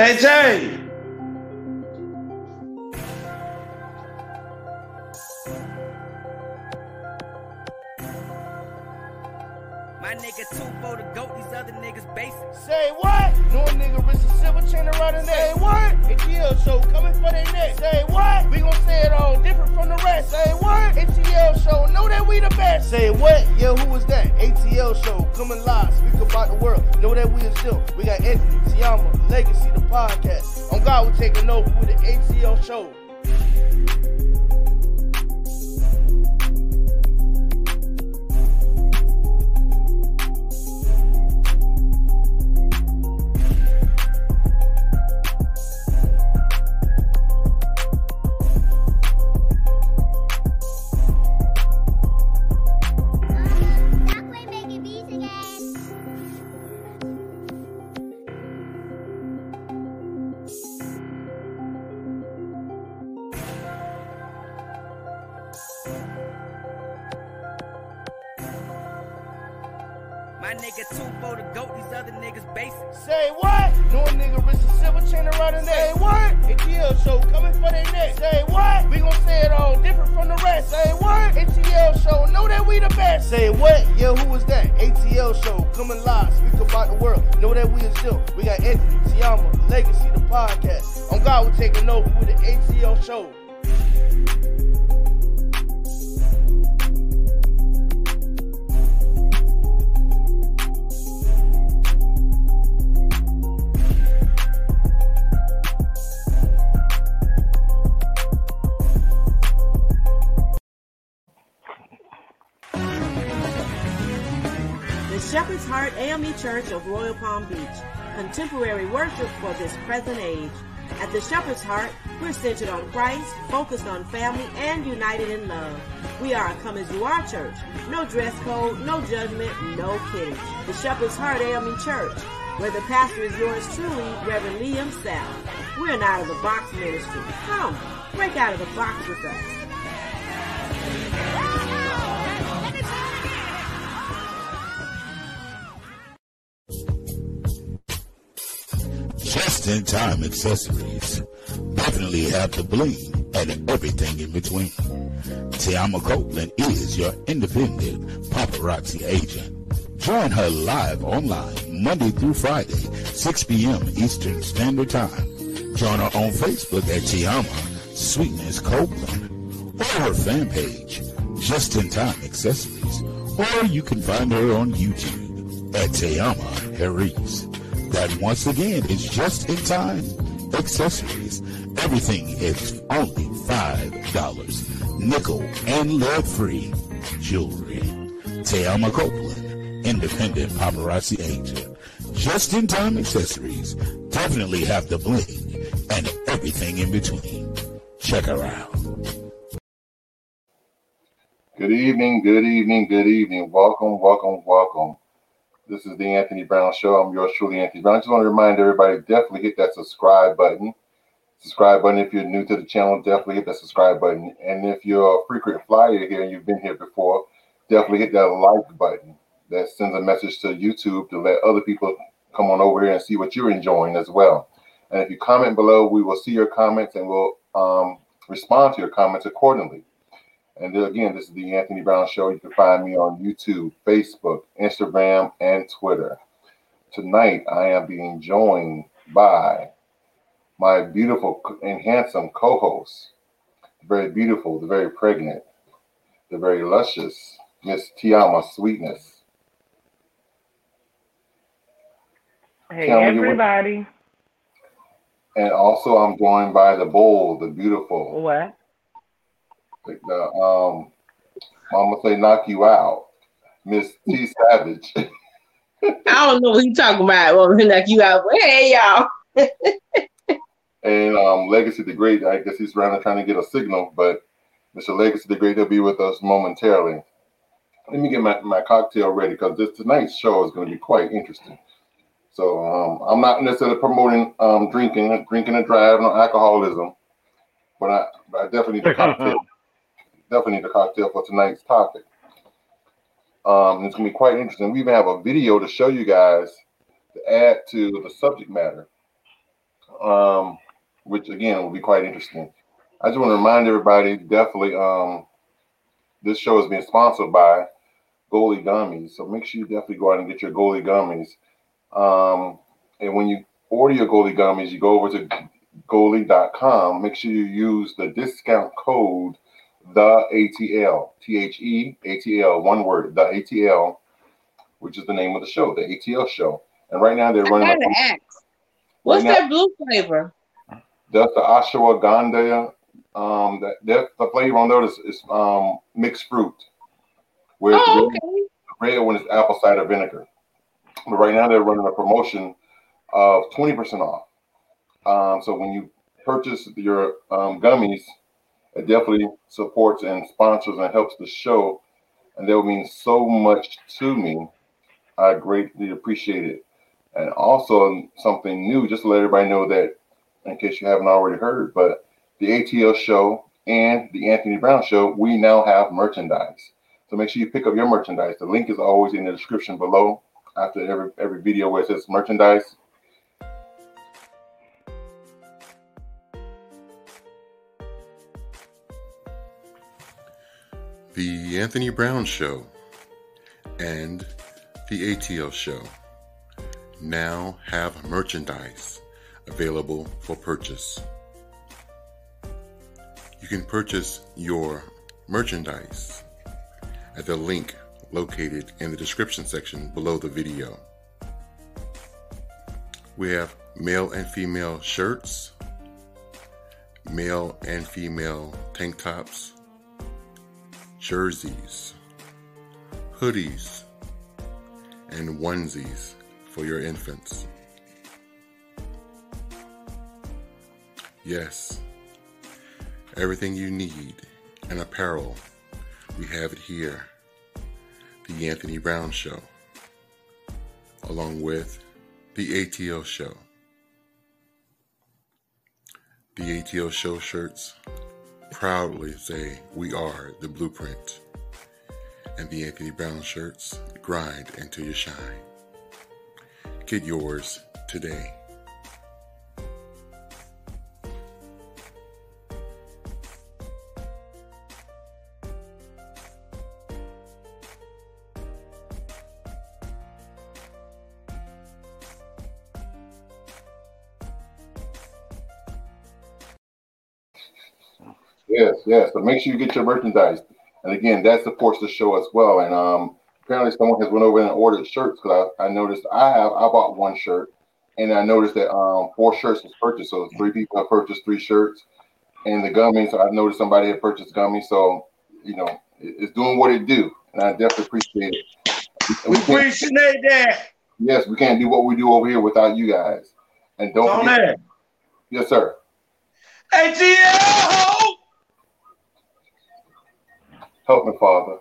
大丈。Centered on Christ, focused on family, and united in love. We are a come as you are church. No dress code, no judgment, no kidding. The Shepherd's Heart AME Church, where the pastor is yours truly, Reverend Liam South. We're an out of the box ministry. Come, break out of the box with us. Just in time accessories. Definitely have the bling and everything in between. TeAma Copeland is your independent paparazzi agent. Join her live online Monday through Friday, 6 p.m. Eastern Standard Time. Join her on Facebook at TeAma Sweetness Copeland or her fan page, Just in Time Accessories. Or you can find her on YouTube at TeAma Harris. That once again is Just in Time Accessories. Everything is only $5. Nickel and lead free jewelry. TeAma Copeland, independent paparazzi agent. Just in time accessories. Definitely have the bling and everything in between. Check her out. Good evening, good evening, good evening. Welcome, welcome, welcome. This is the Anthony Brown Show. I'm yours truly, Anthony Brown. I just want to remind everybody definitely hit that subscribe button. Subscribe button if you're new to the channel, definitely hit that subscribe button. And if you're a frequent flyer here and you've been here before, definitely hit that like button. That sends a message to YouTube to let other people come on over here and see what you're enjoying as well. And if you comment below, we will see your comments and we'll um, respond to your comments accordingly. And again, this is the Anthony Brown Show. You can find me on YouTube, Facebook, Instagram, and Twitter. Tonight, I am being joined by my beautiful and handsome co host, the very beautiful, the very pregnant, the very luscious Miss TeAma Sweetness. Hey Tell everybody. And also, I'm joined by the bold, the beautiful, What? the, the um, I'm gonna say knock you out, Miss T Savage. I don't know what you're talking about. Well, knock you out. But hey, y'all. And um, Legacy the Great, I guess he's around trying to get a signal, but Mr. Legacy the Great will be with us momentarily. Let me get my, my cocktail ready because this tonight's show is going to be quite interesting. So um, I'm not necessarily promoting um, drinking, drinking and driving or alcoholism, but I, I definitely need a cocktail. definitely need a cocktail for tonight's topic. Um, it's going to be quite interesting. We even have a video to show you guys to add to the subject matter. um, which again will be quite interesting. I just want to remind everybody definitely um, this show is being sponsored by Goli Gummies. So make sure you definitely go out and get your Goli Gummies. Um, and when you order your Goli Gummies, you go over to goli.com. Make sure you use the discount code the ATL, T H E A T L, one word, the ATL, which is the name of the show, the ATL show. And right now they're running. gotta. What's now- that blue flavor? That's the ashwagandha. Um, that, that the flavor on there is, is um mixed fruit. where Oh, okay. red, the red one is apple cider vinegar. But right now they're running a promotion of 20% off. Um, so when you purchase your um, gummies, it definitely supports and sponsors and helps the show. And that would mean so much to me. I greatly appreciate it. And also something new, just to let everybody know that in case you haven't already heard, but the ATL show and the Anthony Brown show, we now have merchandise. So make sure you pick up your merchandise. The link is always in the description below after every every video where it says merchandise. The Anthony Brown Show and the ATL Show now have merchandise available for purchase. You can purchase your merchandise at the link located in the description section below the video. We have male and female shirts, male and female tank tops, jerseys, hoodies, and onesies for your infants. Yes, everything you need in apparel, we have it here. The Anthony Brown Show, along with the ATL Show. The ATL Show shirts proudly say we are the blueprint. And the Anthony Brown shirts grind until you shine. Get yours today. Yes, yes. So make sure you get your merchandise. And again, that supports the show as well. And um, apparently someone has went over and ordered shirts because I, I noticed I have I bought one shirt and I noticed that um four shirts was purchased. So three people have purchased three shirts. And the gummies, so I noticed somebody had purchased gummies. So you know, it- it's doing what it do. And I definitely appreciate it. We We appreciate that. yes, we can't do what we do over here without you guys. And don't On forget, yes, sir. ATL! Help me, Father.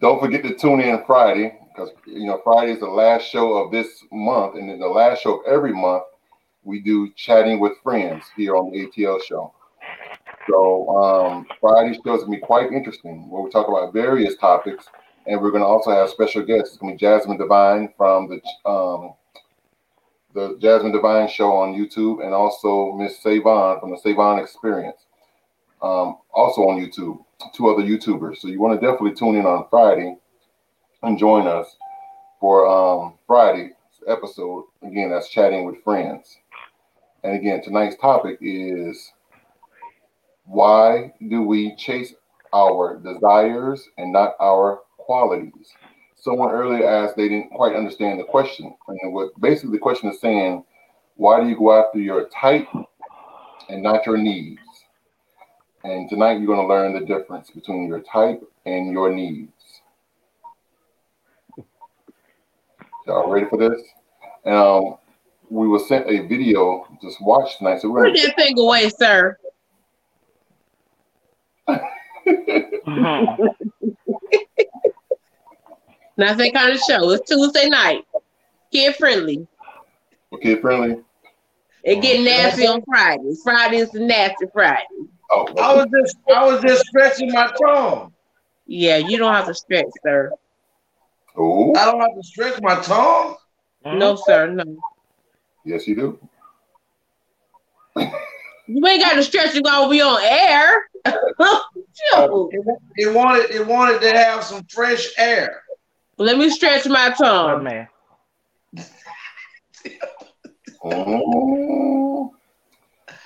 Don't forget to tune in Friday because you know Friday is the last show of this month, and then the last show of every month we do chatting with friends here on the ATL show. So um, Friday's show is gonna be quite interesting, where we talk about various topics, and we're gonna also have special guests. It's gonna be Jasmine Divine from the um, the Jasmine Divine show on YouTube, and also Miss Savon from the Savon Experience, um, also on YouTube two other YouTubers. So you want to definitely tune in on Friday and join us for um, Friday's episode. Again, that's chatting with friends. And again, tonight's topic is why do we chase our desires and not our qualities? Someone earlier asked they didn't quite understand the question. And what basically the question is saying, why do you go after your type and not your needs? And tonight you're going to learn the difference between your type and your needs. Y'all ready for this? Um, we were sent a video just watch tonight. So we're Put that thing away, sir. Not that kind of show. It's Tuesday night. Kid friendly. okay, friendly. It get nasty on Friday. Friday is the nasty Friday. Oh, I was just I was just stretching my tongue. Yeah, you don't have to stretch, sir. oh, I don't have to stretch my tongue. No, sir. No. yes, you do. You ain't got to stretch it while we on air. Chill. It wanted it wanted to have some fresh air. Let me stretch my Oh, tongue. man. Mm.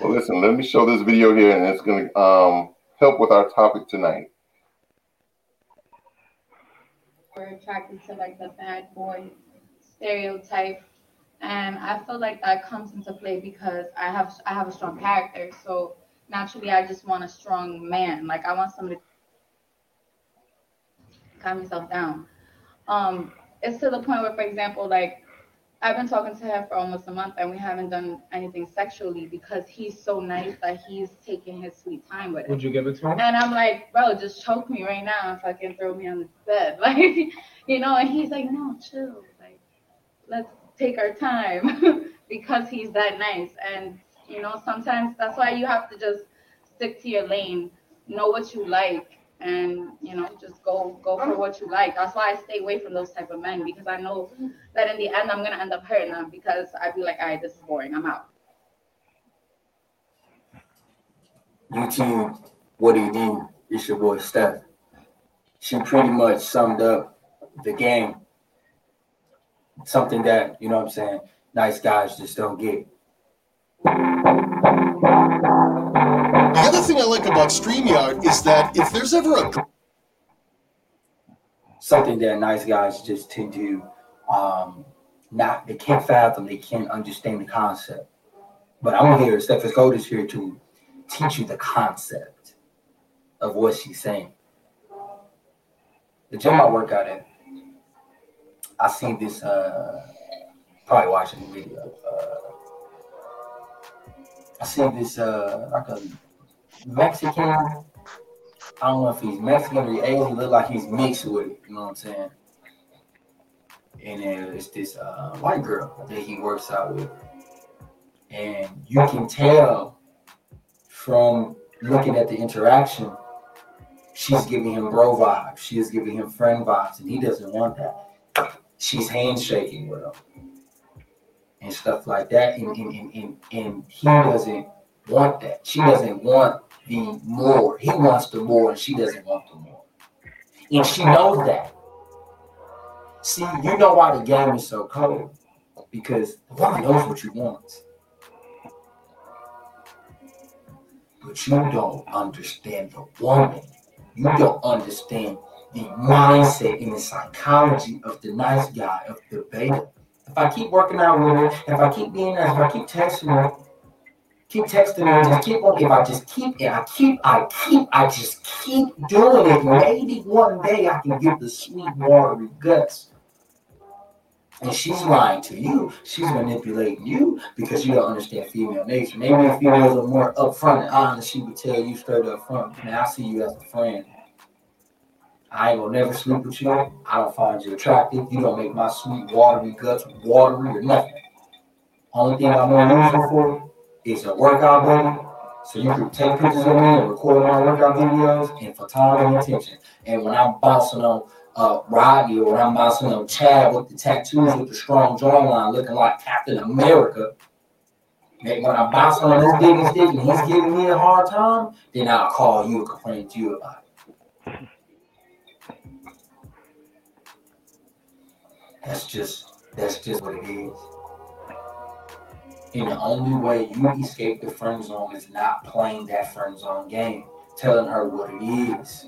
Well, listen, let me show this video here, and it's going to um, help with our topic tonight. We're attracted to like the bad boy stereotype, and I feel like that comes into play because I have I have a strong character, so naturally I just want a strong man. Like I want somebody to calm myself down. Um, it's to the point where, for example, like I've been talking to him for almost a month and we haven't done anything sexually because he's so nice that he's taking his sweet time with it. Would you give it to him? And I'm like, bro, just choke me right now and fucking throw me on the bed. Like, you know, and he's like, no, chill. Like, let's take our time because he's that nice. And, you know, sometimes that's why you have to just stick to your lane, know what you like, and you know, just go go for oh. what you like. That's why I stay away from those type of men because I know that in the end I'm gonna end up hurting them because I'd be like, all right, this is boring, I'm out. YouTube, what do you do? It's your boy Steph. She pretty much summed up the game. Something that, you know what I'm saying, nice guys just don't get. The other thing I like about StreamYard is that if there's ever a Something that nice guys just tend to um not they can't fathom, they can't understand the concept. But I'm here, Steph Gold is here to teach you the concept of what she's saying. The gym I work out at, I seen this uh probably watching the video. Uh, I seen this uh like a Mexican. I don't know if he's Mexican or Asian. He look like he's mixed with it. You know what I'm saying? And then it's this uh, white girl that he works out with, and you can tell from looking at the interaction, she's giving him bro vibes. She is giving him friend vibes, and he doesn't want that. She's handshaking with him and stuff like that, and and, and, and, and he doesn't want that. She doesn't want the more. He wants the more, and she doesn't want the more. And she knows that. See, you know why the game is so cold? Because the woman knows what you want. But you don't understand the woman. You don't understand the mindset and the psychology of the nice guy, of the beta. If I keep working out with her, if I keep being nice, if I keep texting her, keep texting her, just keep on. If I just keep it, I keep, I keep, I just keep doing it. Maybe one day I can get the sweet watery guts. And she's lying to you. She's manipulating you because you don't understand female nature. Maybe if females are more upfront and honest, she would tell you straight up front, man, I see you as a friend. I ain't gonna never sleep with you. I don't find you attractive. You don't make my sweet watery guts watery or nothing. Only thing I'm gonna use you for is a workout buddy. So you can take pictures of me and record my workout videos and for time and attention. And when I'm bouncing on uh Rodney or when I'm bouncing on Chad with the tattoos with the strong jawline looking like Captain America. And when I'm bouncing on this big stick and he's giving me a hard time, then I'll call you and complain to you about it. That's just that's just what it is. And the only way you escape the friend zone is not playing that friend zone game, telling her what it is.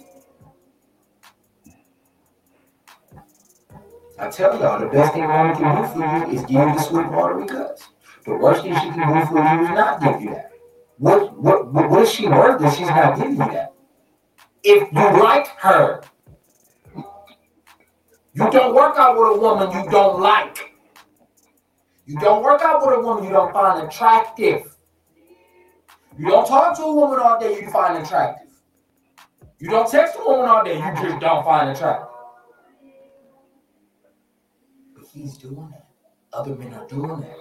I tell y'all, the best thing woman can do for you is give you the sweet water guts. The worst thing she can do for you is not give you that. What what what, what is she worth if she's not giving you that? If you like her, you don't work out with a woman you don't like. You don't work out with a woman you don't find attractive. You don't talk to a woman all day you find attractive. You don't text a woman all day you just don't find attractive. But he's doing that. Other men are doing that.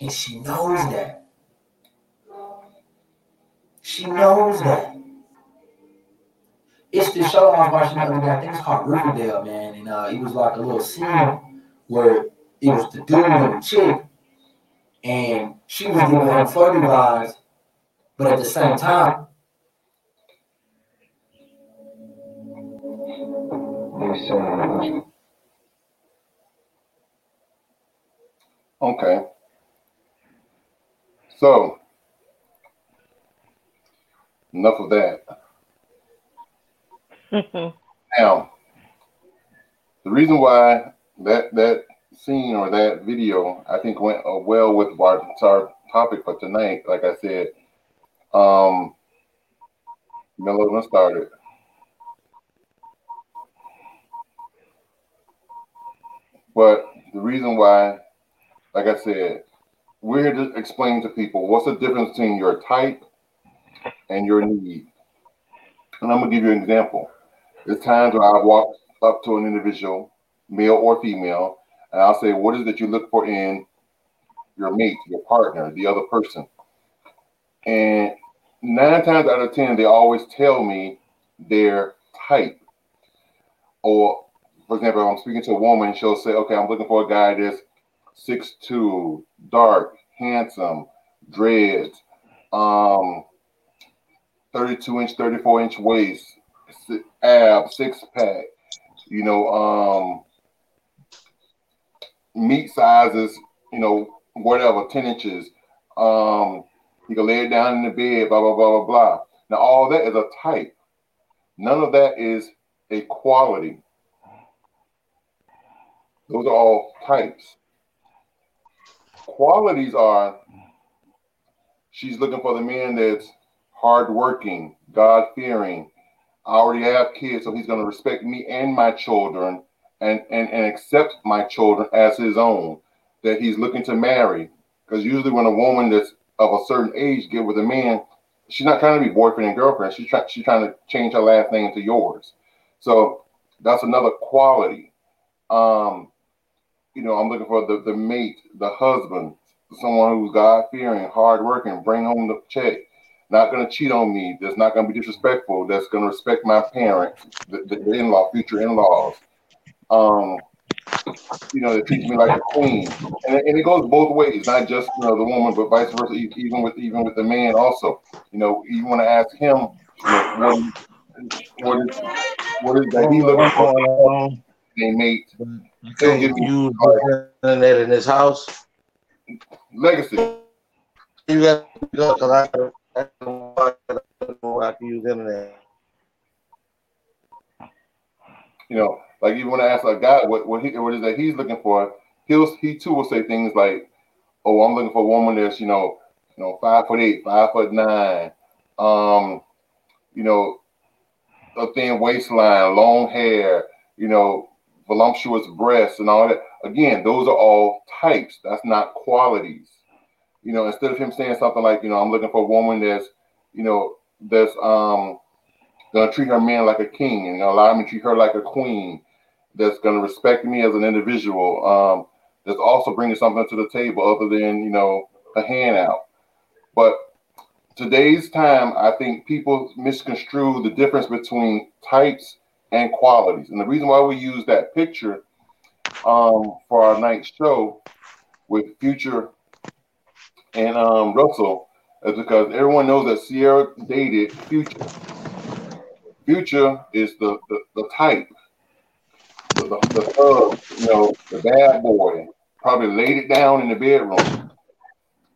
And she knows that. She knows that. It's the show I was watching the other day. I think it's called Riverdale, man. And uh, it was like a little scene where it was the dude and the chick, and she was giving him flirty vibes, but at the same time, Okay. So, enough of that. Now, the reason why that that scene or that video I think went uh, well with our, our topic for tonight, like I said, um, Miller, let's start it. But the reason why, like I said, we're here to explain to people what's the difference between your type and your need. And I'm gonna give you an example. There's times where I walk up to an individual, male or female, and I'll say, What is it that you look for in your mate, your partner, the other person? And nine times out of 10, they always tell me their type. Or, for example, I'm speaking to a woman, she'll say, Okay, I'm looking for a guy that's 6'2, dark, handsome, dreads, um, 32 inch, 34 inch waist, ab, six pack, you know, um, meat sizes, you know, whatever, 10 inches. Um, you can lay it down in the bed, blah, blah, blah, blah, blah. Now, all that is a type. None of that is a quality. Those are all types. Qualities are she's looking for the man that's hardworking, God fearing. I already have kids, so he's going to respect me and my children and, and, and accept my children as his own that he's looking to marry. Because usually, when a woman that's of a certain age get with a man, she's not trying to be boyfriend and girlfriend. She's trying she's trying to change her last name to yours. So that's another quality. Um, you know, I'm looking for the, the mate, the husband, someone who's God fearing, hard working, bring home the check, not going to cheat on me, that's not going to be disrespectful, that's going to respect my parents, the, the, the in law, future in laws. Um, you know, that treats me like a queen, and, and it goes both ways, not just you know the woman, but vice versa. Even with even with the man, also, you know, you want to ask him you know, what, what is what is that he looking for? They mate. Give me use internet in this house. legacy. You got because I, I I. You know, like you want to ask a guy what what he what is that he's looking for. He'll he too will say things like, "Oh, I'm looking for a woman that's you know, you know, five foot eight, five foot nine, um, you know, a thin waistline, long hair, you know, voluptuous breasts, and all that." Again, those are all types. That's not qualities. You know, instead of him saying something like, you know, I'm looking for a woman that's, you know, that's um gonna treat her man like a king and allow me to treat her like a queen that's gonna respect me as an individual um that's also bringing something to the table other than you know a handout but today's time i think people misconstrue the difference between types and qualities. And the reason why we use that picture um for our night show with future and um russell is because everyone knows that Ciara dated future Future is the the, the type, the, the, the thug, you know, the bad boy. Probably laid it down in the bedroom,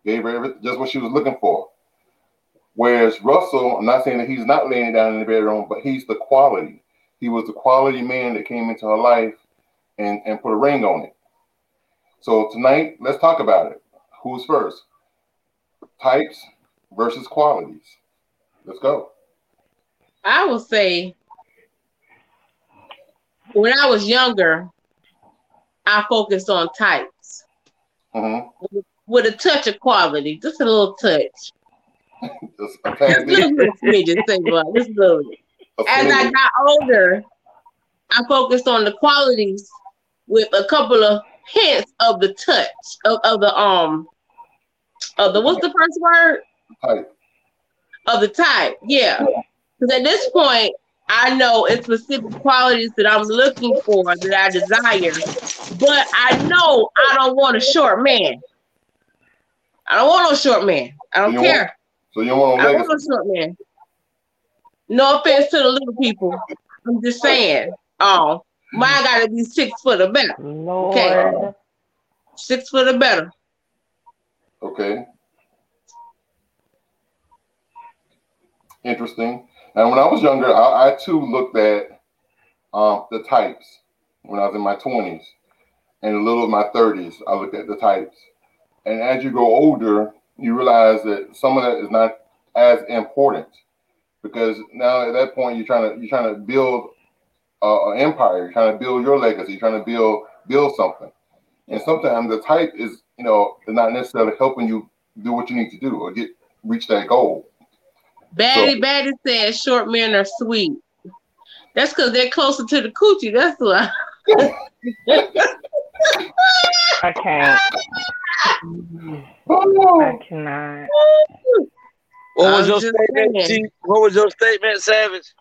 gave her everything, just what she was looking for. Whereas Russell, I'm not saying that he's not laying down in the bedroom, but he's the quality. He was the quality man that came into her life and, and put a ring on it. So tonight, let's talk about it. Who's first? Types versus qualities. Let's go. I will say when I was younger, I focused on types Mm-hmm. with a touch of quality, just a little touch. Just a Just tad bit. bit, smidgen, say what, just a little As I got older, I focused on the qualities with a couple of hints of the touch of, of the um of the what's the first word Type. of the type. Yeah, because at this point, I know it's specific qualities that I'm looking for that I desire, but I know I don't want a short man. I don't want no short man. I don't You don't want- care. So you don't want I don't want legacy. no short man. No offense to the little people. I'm just saying. Oh, mine gotta be six foot or better. Okay. Six foot or better. Okay. Interesting. And when I was younger, I, I too looked at um, the types when I was in my 20s and a little of my 30s. I looked at the types. And as you grow older, you realize that some of that is not as important because now at that point you're trying to you're trying to build an empire. You're trying to build your legacy. You're trying to build build something. And sometimes the type is you know they're not necessarily helping you do what you need to do or get reach that goal. Batty Batty said short men are sweet. That's because they're closer to the coochie. That's why. I can't. I cannot. What was I'm your statement? saying. T? What was your statement, Savage?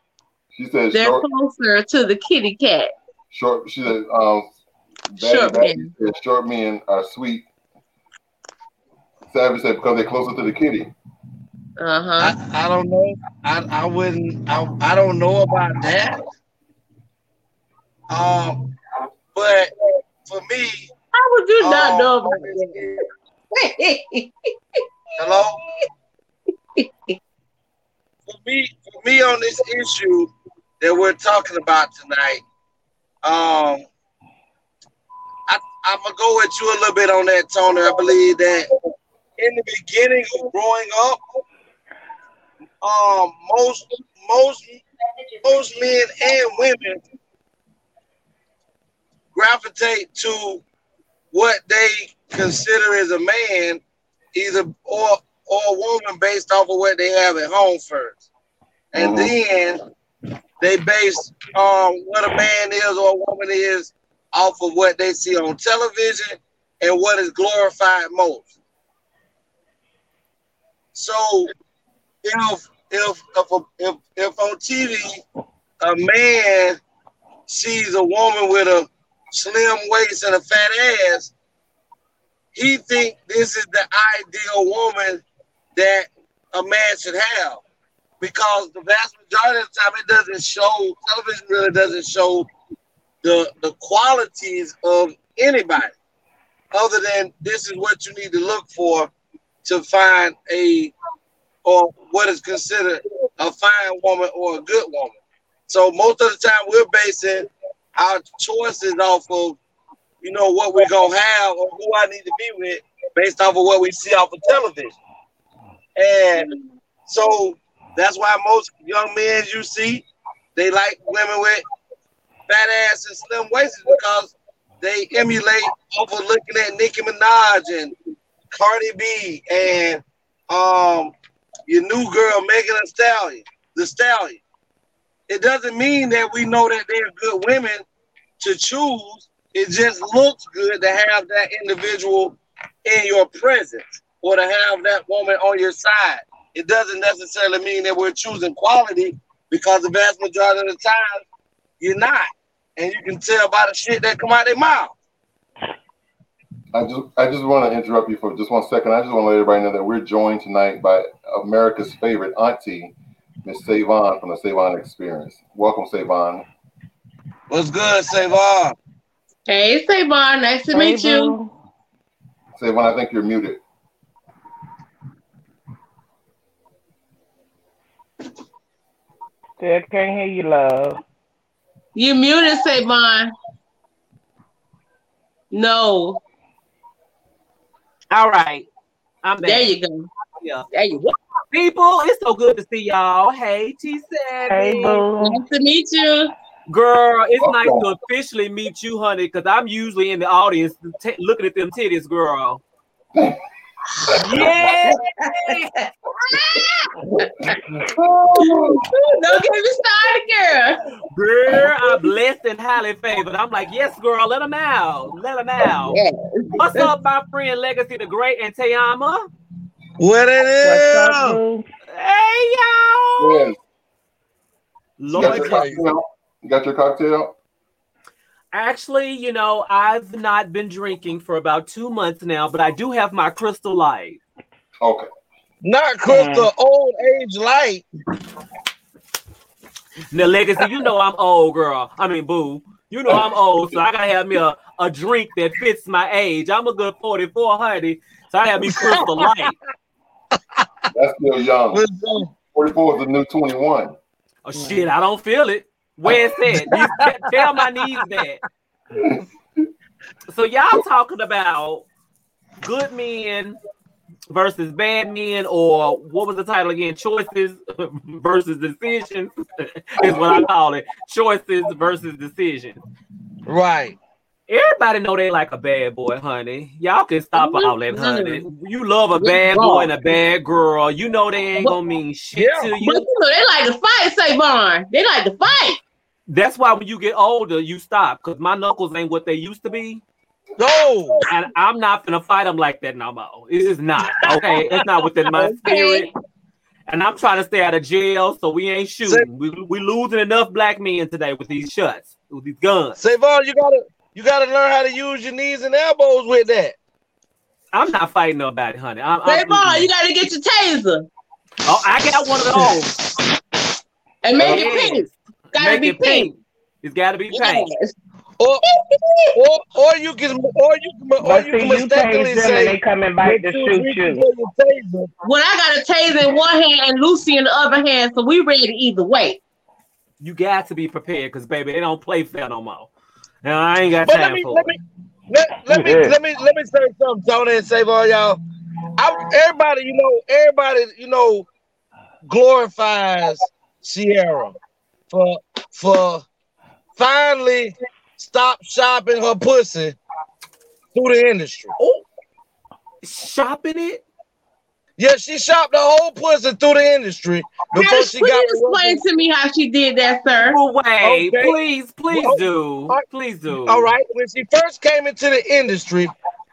She said They're short closer to the kitty cat. short she said um Batty Short Batty men. said short men are sweet. Savage said because they're closer to the kitty. Uh huh. I, I don't know. I, I wouldn't. I, I don't know about that. Um, but for me, How would you not um, know about that? hello. For me, for me on this issue that we're talking about tonight, um, I, I'm gonna go with you a little bit on that, Tony. I believe that in the beginning of growing up, um, most most most men and women gravitate to what they consider as a man, either or or a woman based off of what they have at home first, and then they base um what a man is or a woman is off of what they see on television and what is glorified most. So if if if if, if on TV a man sees a woman with a slim waist and a fat ass, he think this is the ideal woman that a man should have. Because the vast majority of the time it doesn't show television really doesn't show the the qualities of anybody other than this is what you need to look for to find a or what is considered a fine woman or a good woman. So most of the time we're basing our choices off of you know what we're gonna have or who I need to be with based off of what we see off of television. And so that's why most young men you see they like women with fat ass and slim waists because they emulate over looking at Nicki Minaj and Cardi B and um your new girl Megan Thee Stallion, the Stallion. It doesn't mean that we know that they're good women to choose. It just looks good to have that individual in your presence or to have that woman on your side. It doesn't necessarily mean that we're choosing quality because the vast majority of the time you're not. And you can tell by the shit that come out of their mouth. I just I just want to interrupt you for just one second. I just want to let everybody know that we're joined tonight by America's favorite auntie, Miss Savon from the Savon Experience. Welcome, Savon. What's good, Savon? Hey, Savon. Nice to Hey, meet you. boo. Savon, I think you're muted. Still can't hear you, love. You muted, Savon. No. All right. I'm back. There you go. Yeah. There you go. People, it's so good to see y'all. Hey, T Savage. Hey, boo. Nice to meet you. Girl, it's nice to officially meet you, honey, because I'm usually in the audience t- looking at them titties, girl. yeah. Don't get me started, girl. Girl, I'm blessed and highly favored. I'm like, yes, girl, let them out. Let them out. Yes. What's up, my friend Legacy the Great and Tayama? What it What's up. Hey, y'all. Yes. You got Lord, your cocktail? You got your cocktail? Actually, you know, I've not been drinking for about two months now, but I do have my crystal light. Okay. Not Crystal mm. Old Age Light. Now, Legacy, you know I'm old, girl. I mean, boo. You know I'm old, so I gotta have me a, a drink that fits my age. I'm a good 44, honey. So I have me Crystal Light. That's still young. 44 is the new 21. Oh shit, I don't feel it. Where's that? You t- tell my knees that. So y'all talking about good men versus bad men, or what was the title again? Choices versus decisions is what I call it. Choices versus decisions. Right. Everybody know they like a bad boy, honey. Y'all can stop all that, honey. You love a bad Yeah. boy and a bad girl. You know they ain't gonna mean shit to But you. you know, they like to fight, Savon. They like to fight. That's why when you get older, you stop because my knuckles ain't what they used to be. No, and I'm not gonna fight them like that no more. It is not okay. It's not within my spirit. And I'm trying to stay out of jail, so we ain't shooting. We we losing enough black men today with these shots, with these guns. Savon, you gotta you gotta learn how to use your knees and elbows with that. I'm not fighting nobody, honey. I'm, I'm- Savon, you got to get your taser oh, I got one of those. and make it Yes. pink. Got to Make be it pink. It's got to be pink. Yes. Or, or, or you can, or you can, or But you see, can mistakenly tase them say, and they coming back to shoot you." for your taser." When I got a taser in one hand and Lucy in the other hand, so we ready either way. You got to be prepared, because baby, they don't play fair no more. Now I ain't got But let me, for let it. me, let, let me, Yeah. let me, let me say something, Tony, and save all y'all. I, everybody, you know, everybody, you know, glorifies Ciara for for finally stop shopping her pussy through the industry. Oh, Shopping it? Yeah, she shopped the whole pussy through the industry before Please, she got please with explain to me how she did that, sir. Well, wait, Okay. please, please Well, do, all- please do. All right. When she first came into the industry,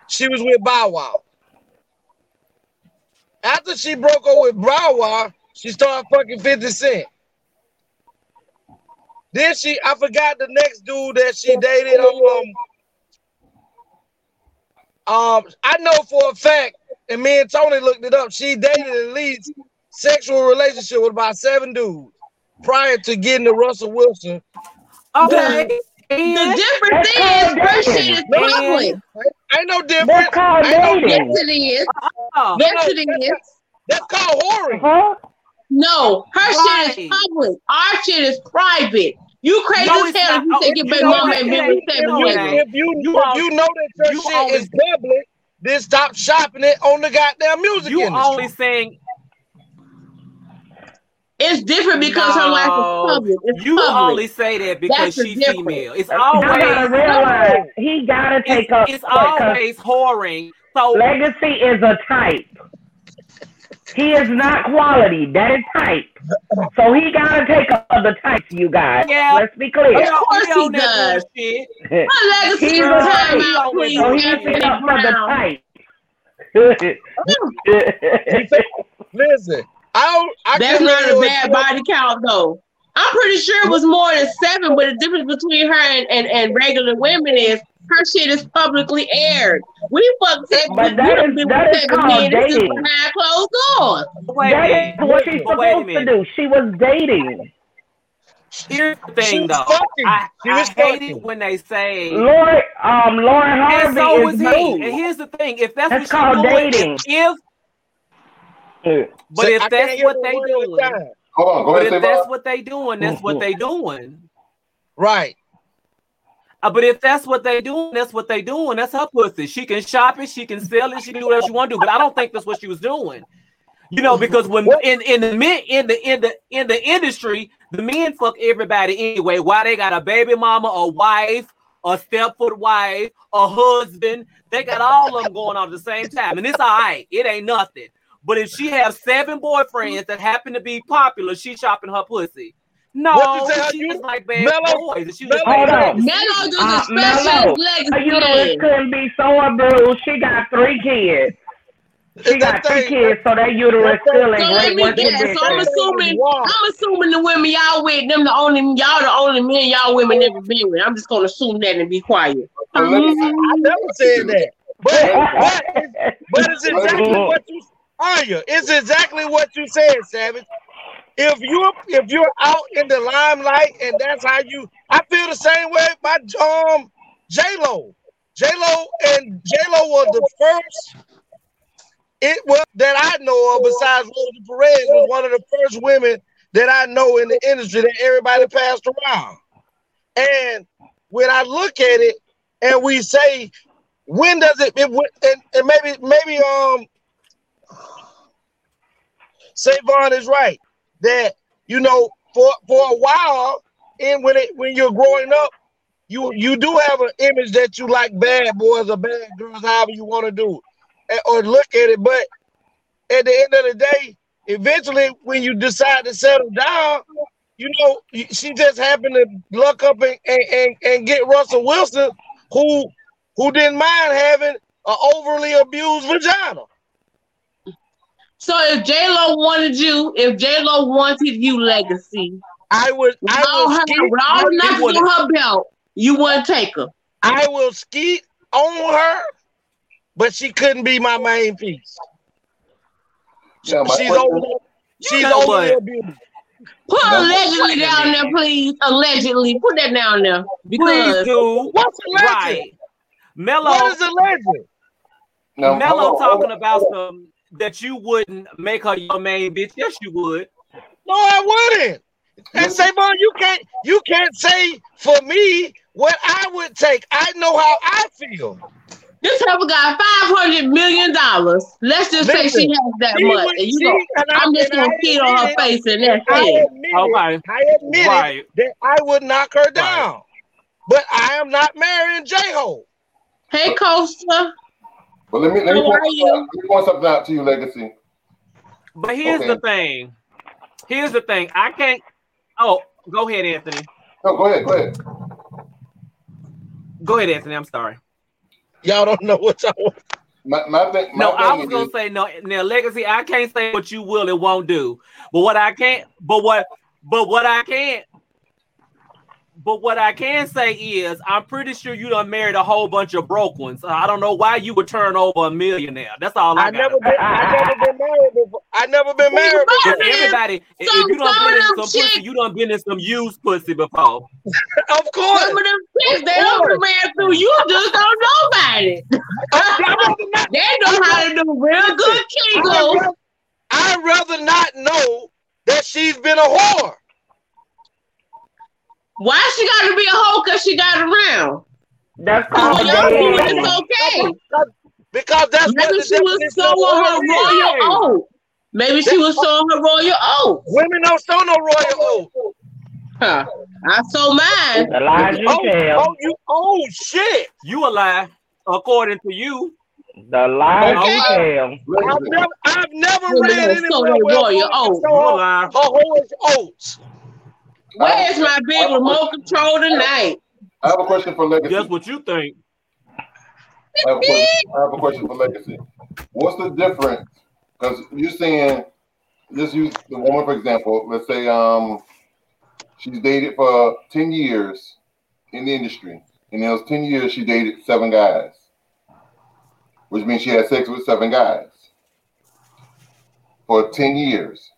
she was with Bow Wow. After she broke up with Bow Wow, she started fucking 50 Cent. Then she, I forgot the next dude that she dated. Um, um, I know for a fact, and me and Tony looked it up. She dated at least sexual relationship with about seven dudes prior to getting to Russell Wilson. Okay. The difference is called her shit is public. Ain't no difference. That's called Ain't no dating. Yes, it is. Oh, Yes, no, it is. That's called whoring. Huh? No, her shit is public. Our shit is private. You crazy No, as hell if you Oh, think your baby know mama ain't been with seven women. if you, You if you know that your you shit only- is public, then stop shopping it on the goddamn music You industry. only saying It's different because her life is public. It's you public. only say that because That's the she difference. female. It's You gotta realize he gotta take it's, up it's always whoring. So legacy is a type. He is not quality. That is type. So he gotta take up other types, you guys. Yeah. Let's be clear. Of course we he on does. My legacy He's is a Girl, time type. we out, So he Anthony up for the type. Listen, I don't, I That's not a bad body count though. I'm pretty sure it was more than seven, but the difference between her and, and, and regular women is her shit is publicly aired. We fuck seven, But we that done is- been that with is seven called men. This is dating. behind closed doors. Wait that minute. is what she's wait a supposed to do. She was dating. Here's the She thing, was though. fucking. I, She I hate it when they say. Lauren, um, Lauren And Harvey so is is he. And here's the thing: if that's, That's what called doing, dating. if but Say- if I that's what the they one at a doing, time. Hold on, go but ahead, if that's Savon. what they doing, that's what they doing. Right. Uh, but if that's what they doing, that's what they doing. That's her pussy. She can shop it, she can sell it, she can do whatever she want to do. But I don't think that's what she was doing. You know, because when in, in the men in the in the in the industry, the men fuck everybody anyway. Why they got a baby mama, a wife, a stepfoot wife, a husband, they got all of them going on at the same time, and it's all right. It ain't nothing. But if she has seven boyfriends that happen to be popular, she shopping her pussy. No, What you say, she you- just like bad Mellow- boys. She just Hold made on. bad Mello decisions. do Uh, the Mello, special her legs uterus couldn't be sore bruised. She got three kids. She got three kids, so that uterus that still in So let great me working guess. So I'm assuming Wow. I'm assuming the women y'all with them the only y'all the only men y'all women never been with. I'm just gonna assume that and be quiet. But let me say- I never said that. But, but, but it's exactly what you Anya, it's exactly what you said, Savage. If you're if you're out in the limelight and that's how you, I feel the same way about um J Lo. J Lo and J Lo was the first. It was that I know of besides Rosa Perez was one of the first women that I know in the industry that everybody passed around. And when I look at it and we say, when does it, it and, and maybe maybe um Savon is right that you know for for a while and when it when you're growing up you you do have an image that you like bad boys or bad girls however you want to do it, eh, or look at it but at the end of the day eventually when you decide to settle down you know she just happened to luck up and, and, and, and get Russell Wilson who who didn't mind having an overly abused vagina So if J Lo wanted you, if J Lo wanted you legacy, I would I all would her, skip- with all I the knocks on her belt, you wouldn't take her. I will skeet on her, but she couldn't be my main piece. Yeah, my she's question- over. She's know overly. Put No, allegedly down there, please. Allegedly, put that down there Please because do. What's a? Right. Mello, What is a legend? Now, Mello hold on, hold talking on. about some that you wouldn't make her your main bitch. Yes, you would. No, I wouldn't. And Savon, you can't you can't say for me what I would take. I know how I feel. this heifer got five hundred million dollars. Let's just say she has that she much, and you she- go, and I- I'm just gonna I feed on her face, and that's I it. admit Okay. I admit Right. that I would knock her down. But I am not marrying J-Ho. Hey, Costa. But let me let me, How point, you? let me point something out to you, Legacy. But here's the thing. Here's the thing. I can't. Oh, go ahead, Anthony. No, go ahead, go ahead. Go ahead, Anthony. I'm sorry. Y'all don't know what y'all want. My, my thing, my No, I thing was gonna is- say no. Now, legacy. I can't say what you will and won't do, but what I can't. But what. But what I can't. But what I can say is, I'm pretty sure you done married a whole bunch of broke ones. I don't know why you would turn over a millionaire. That's all I, I got. never been I never been married before. I never been married Because before. everybody, if you done some been in them some pussy, chicks- you done been in some used pussy before. Of course. Some of them chicks, they don't course. man through. You just don't know about it. they know how to do real good I'd kegels. I'd rather not know that she's been a whore. Why she got to be a hoe? Cause she got around. That's For called young people, dating. it's okay. Because that's what Maybe the she was definition of sowing her whore is. royal oat. Maybe she was sowing her royal oat. Women don't show no royal oath. Huh. I sold mine. The lies you Oh, tell. oh, you, oh shit! You a lie, according to you. The lies you tell. I've never, I've never read don't anywhere their royal woman oat. show You a her, lie. her whorish oats. Where's my big remote control tonight? I have a question for Legacy. That's what you think. I have a question, I have a question for Legacy. What's the difference? Because you're saying, just use the woman for example. Let's say um, she's dated for ten years in the industry, and in those ten years she dated seven guys, which means she had sex with seven guys for ten years.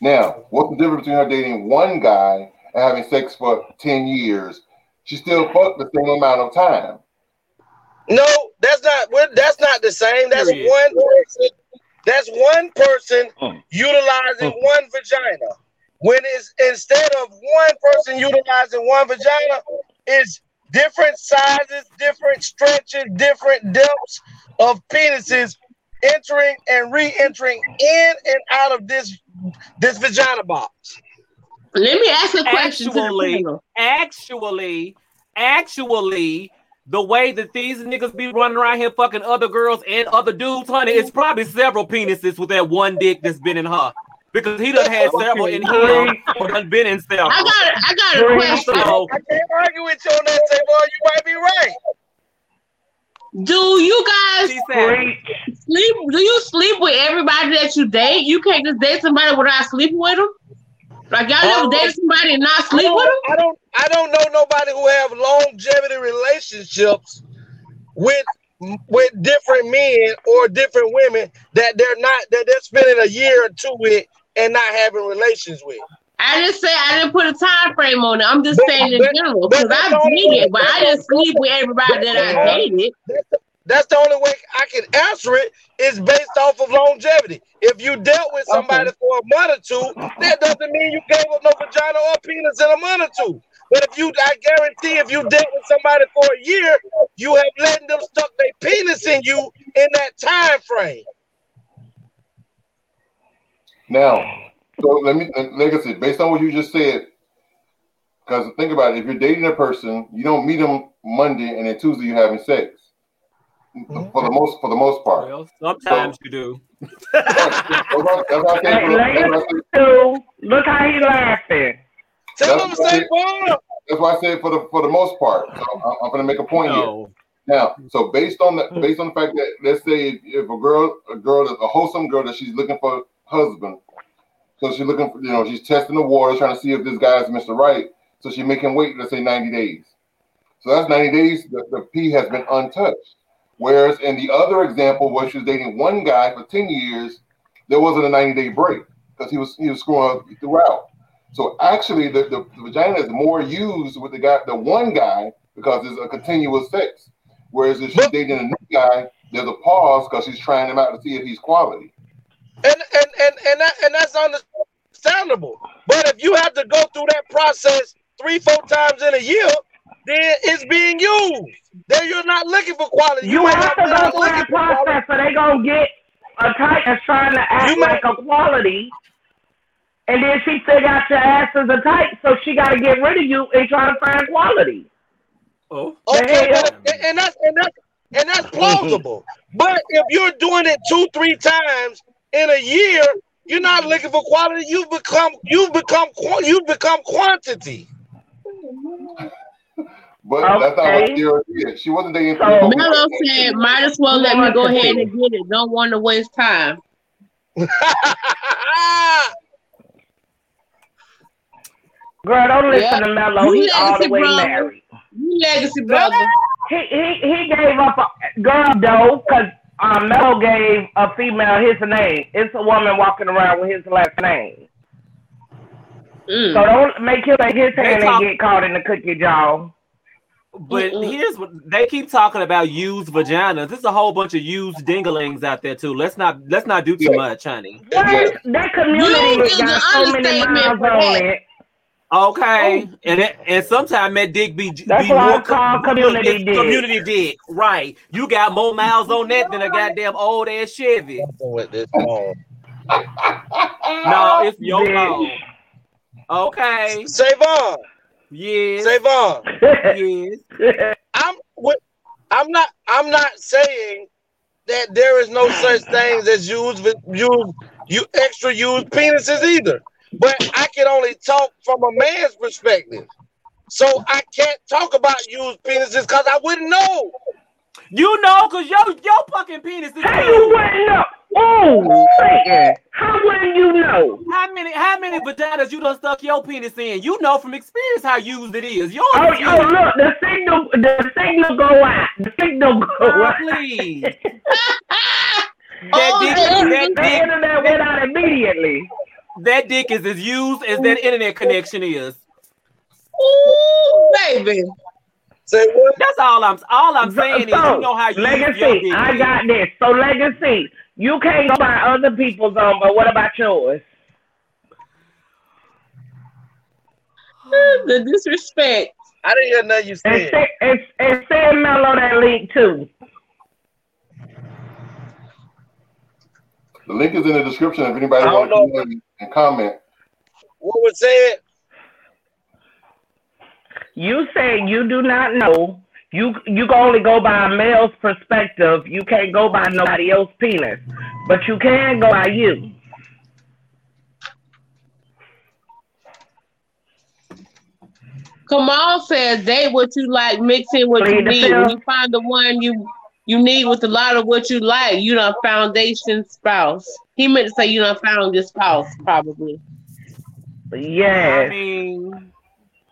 Now, what's the difference between her dating one guy and having sex for ten years? She still fucked the same amount of time. No, that's not. we're- That's not the same. That's Period. one person. That's one person Mm. utilizing one vagina. When it's instead of one person utilizing one vagina, it's different sizes, different stretches, different depths of penises entering and re-entering in and out of this this vagina box. Let me ask a question to the Actually, actually, actually, the way that these niggas be running around here fucking other girls and other dudes, honey, it's probably several penises with that one dick that's been in her. Because he done had several in him, or done been in several. I got I got a question. So, I can't argue with you on that, Tay boy. You might be right. Do you guys said, sleep? Do you sleep with everybody that you date? You can't just date somebody without sleeping with them. Like y'all never Um, dated somebody and not sleep with them? I don't I don't know nobody who have longevity relationships with with different men or different women that they're not that they're spending a year or two with and not having relations with. I didn't say I didn't put a time frame on it. I'm just But- saying in but- general because I the only dated, but I didn't sleep with everybody that I uh-huh. dated. That's the only way I can answer it is based off of longevity. If you dealt with somebody for a month or two, that doesn't mean you gave up no vagina or penis in a month or two. But if you, I guarantee, if you dealt with somebody for a year, you have letting them stuck their penis in you in that time frame. Now, so let me, like I said, based on what you just said, because think about it, if you're dating a person, you don't meet them Monday and then Tuesday you're having sex. For the most, for the most part. Well, sometimes you do. That's what Hey, look that's what I at say- you. Look how he laughing. Tell That's why I said- That's why I said for the for the most part. So I'm, I'm going to make a point No. here. Now, so based on the based on the fact that let's say if, if a girl a girl is a wholesome girl that she's looking for a husband, so she's looking for you know she's testing the water trying to see if this guy is Mr. Right. So she make him wait let's say 90 days. So that's 90 days. The, the P has been untouched. Whereas in the other example where she was dating one guy for 10 years, there wasn't a 90 day break because he was he was screwing up throughout. So actually, the, the, the vagina is more used with the guy, the one guy, because it's a continuous sex. Whereas if she's dating a new guy, there's a pause because she's trying him out to see if he's quality. And and and and, that, and that's understandable. But if you have to go through that process three, four times in a year, then it's being used. Then you're not looking for quality. You might have not to be go through that for quality. process, so they gonna get a type that's trying to act like a quality, and then she still got your ass as a type, so she got to get rid of you and try to find quality. Oh, Okay, but and that's and that's and that's plausible. but if you're doing it two, three times in a year, you're not looking for quality. You've become you've become you've become quantity. But that's not what Okay. Ciara did. She wasn't dating. three, So four Mello said, "Might as well let me go ahead and get it. Don't want to waste time." Girl, don't listen Yeah. to Mello. You He's all the way brother. married. You legacy brother. He he he gave up a girl though, cause um, Mello gave a female his name. It's a woman walking around with his last name. Mm. So don't make him take his hand talk- and get caught in the cookie jar. But here's what they keep talking about used vaginas. There's a whole bunch of used dinglings out there too. Let's not let's not do too much, honey. What? That community Used got so many miles on it. Okay, oh. and it, and sometimes that dick be That's be what I more call co- community it's dick. Community dick, right? You got more miles on that than a goddamn old ass Chevy. With this phone. No, it's your phone. Okay. Savon. Yes. Savon. yes. I'm what I'm not I'm not saying that there is no such things as used use you extra used penises either. But I can only talk from a man's perspective. So I can't talk about used penises because I wouldn't know. You know, cause your your fucking penis is How you wouldn't know? Oh, Satan. How wouldn't you know? How many how many vaginas you done stuck your penis in? You know from experience how used it is. Yours Oh, is oh, look, the signal, the signal go out. The signal go Oh, out. please. That That dick, dick, that that dick, internet went out immediately. That dick is as used as that internet connection is. Ooh, baby. Say what? That's all I'm all I'm saying is you know how you use your legacy. I got this. So legacy. You can't go by other people's on, but what about yours? The disrespect. I didn't hear nothing you said. say, and, and send Mello that link too. The link is in the description if anybody I wants to and comment. What was said? You say you do not know. You you can only go by a male's perspective. You can't go by nobody else's penis, but you can go by you. Kamal says date what you like, mix in what you Read need. When you find the one you you need with a lot of what you like, you know, foundation spouse. He meant to say you done found your spouse, probably. Yeah. I mean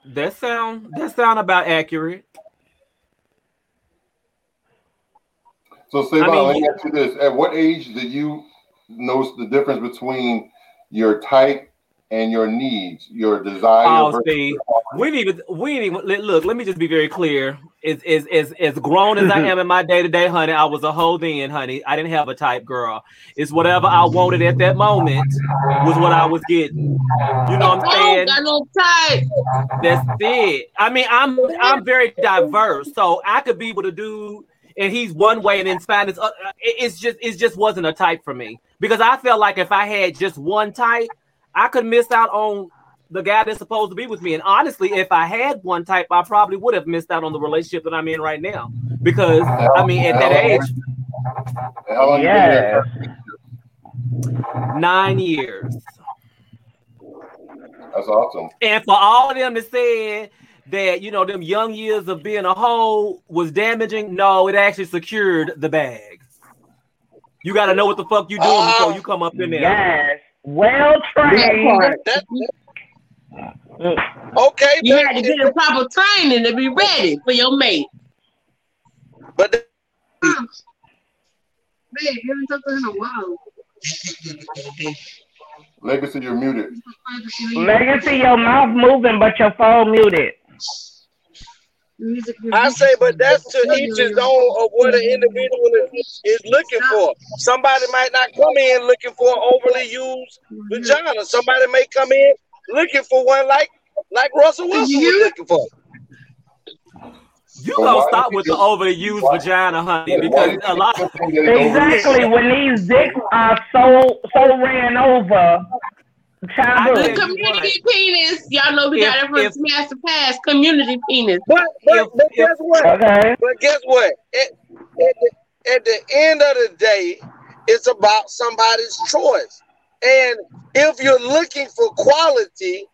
that sound that sound about accurate. So, Savon, I mean, let me ask you this: At what age did you notice the difference between your type and your needs, your desire? Oh, versus see, your we ain't even we ain't even look. Let me just be very clear. As as as, as grown as I am in my day to day, honey, I was a hoe then, honey. I didn't have a type girl. It's whatever I wanted at that moment was what I was getting. You know what I'm I saying? don't got no type. That's it. I mean, I'm I'm very diverse, so I could be with a dude and he's one way, and then find this. Uh, it's just it just wasn't a type for me because I felt like if I had just one type, I could miss out on the guy that's supposed to be with me. And honestly, if I had one type, I probably would have missed out on the relationship that I'm in right now because I mean, at that age, How long you been in that yes, nine years. That's awesome. And for all of them to say that, you know, them young years of being a hoe was damaging, no, it actually secured the bag. You got to know what the fuck you doing before you come up in there. Yes. Well trained. Mm-hmm. Okay. You had to get a proper training to be ready for your mate. But th- Man, you haven't talked to him in a while. Legacy, you're muted. Legacy, your mouth moving, but your phone muted. I say, but that's to each his own of what an individual is, is looking for. Somebody might not come in looking for an overly used vagina. Somebody may come in looking for one like like Russell Wilson was looking for. You gonna stop with the overly used vagina, honey, because a lot. Exactly. When these dicks are so so ran over, child The community penis, y'all know we got it from if- Master Pass. Community penis. But, but, but guess what? Okay. But guess what? At, at, the, at the end of the day, it's about somebody's choice. And if you're looking for quality,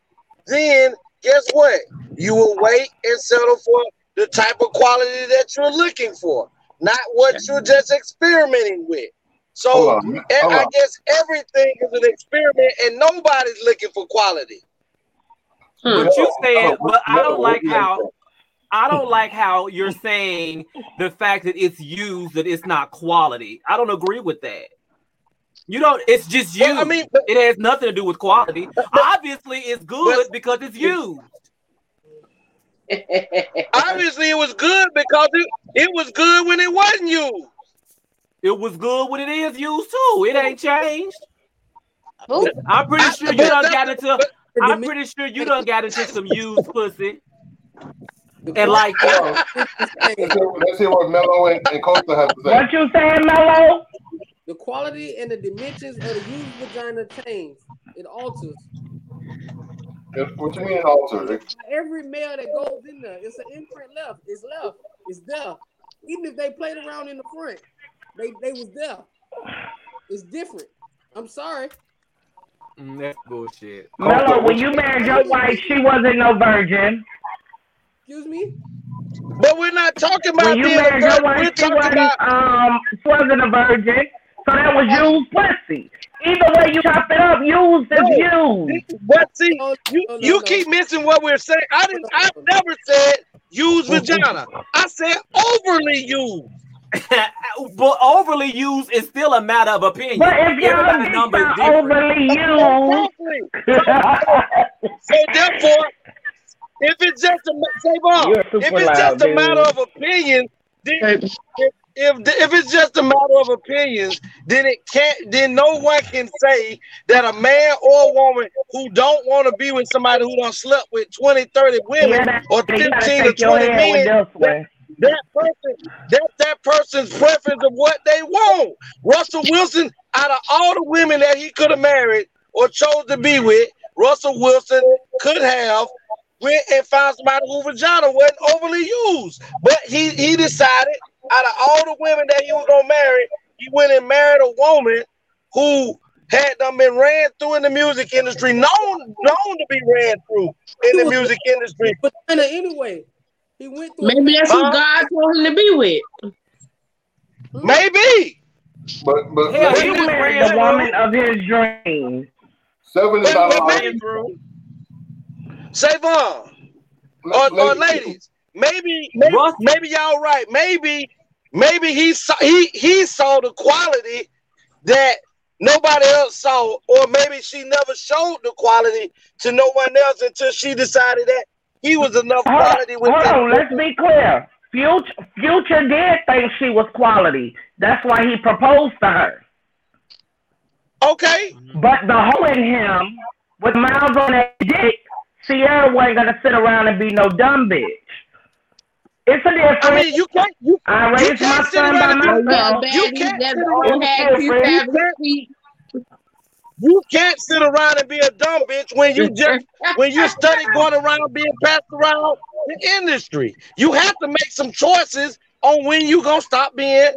then guess what? You will wait and settle for the type of quality that you're looking for, not what you're just experimenting with. So Hold on, hold I guess everything is an experiment, and nobody's looking for quality. Hmm. But you said, oh, but I don't like how I don't like how you're saying the fact that it's used that it's not quality. I don't agree with that. You don't. It's just you. I mean, it has nothing to do with quality. Obviously, it's good because it's used. Obviously, it was good because it, it was good when it wasn't used. It was good when it is used too. It ain't changed. I'm pretty sure you done got into. I'm pretty sure you done got into some used pussy. And like that. Let's hear, what Mello and, and Costa have to say. What you saying, Mello? The quality and the dimensions of the used vagina change. It alters. What you mean altered? Every male that goes in there, it's an imprint left. It's left. It's there. Even if they played around in the front, they they was there. It's different. I'm sorry. Mm, that's bullshit. Mello, when you married your wife, she wasn't no virgin. Excuse me. But we're not talking about When you being a married your virgin. We're wife, she talking wasn't about um she wasn't a virgin. So that was used pussy. Either way you chop it up, used is used. But see, you, you keep missing what we're saying. I didn't. I never said use vagina. I said overly used. but overly used is still a matter of opinion. But if y'all Everybody's dicks number is different. overly used, So therefore, if it's just a say Bob, if super it's just loud, a matter of opinion, then if, if if it's just a matter of opinions, then it can't. Then no one can say that a man or a woman who don't want to be with somebody who don't slept with 20, 30 women Yeah, or fifteen or twenty men, with this that, that person, that's that person's preference of what they want. Russell Wilson, out of all the women that he could have married or chose to be with, Russell Wilson could have went and found somebody who vagina wasn't overly used. But he he decided out of all the women that he was gonna marry, he went and married a woman who had them been ran through in the music industry, known known to be ran through in the music industry. But anyway, he went through. Maybe that's who Huh? God told him to be with. Maybe. But but Hell, he he was married the woman of his dreams. seven is not But allowed. maybe, Savon or, Let- or ladies, maybe maybe, maybe y'all right. Maybe maybe he saw he he saw the quality that nobody else saw, or maybe she never showed the quality to no one else until she decided that he was enough quality with hold on, let's be clear. Future, Future did think she was quality. That's why he proposed to her. Okay. But the hole in him, with mouths on that dick, Ciara wasn't gonna sit around and be no dumb bitch. It's a difference. I mean, you can't. You, I you raised my can't sit son by around and be myself. you can't That's sit all around had you different. You can't sit around and be a dumb bitch when you just when you study going around being passed around the industry. You have to make some choices on when you gonna stop being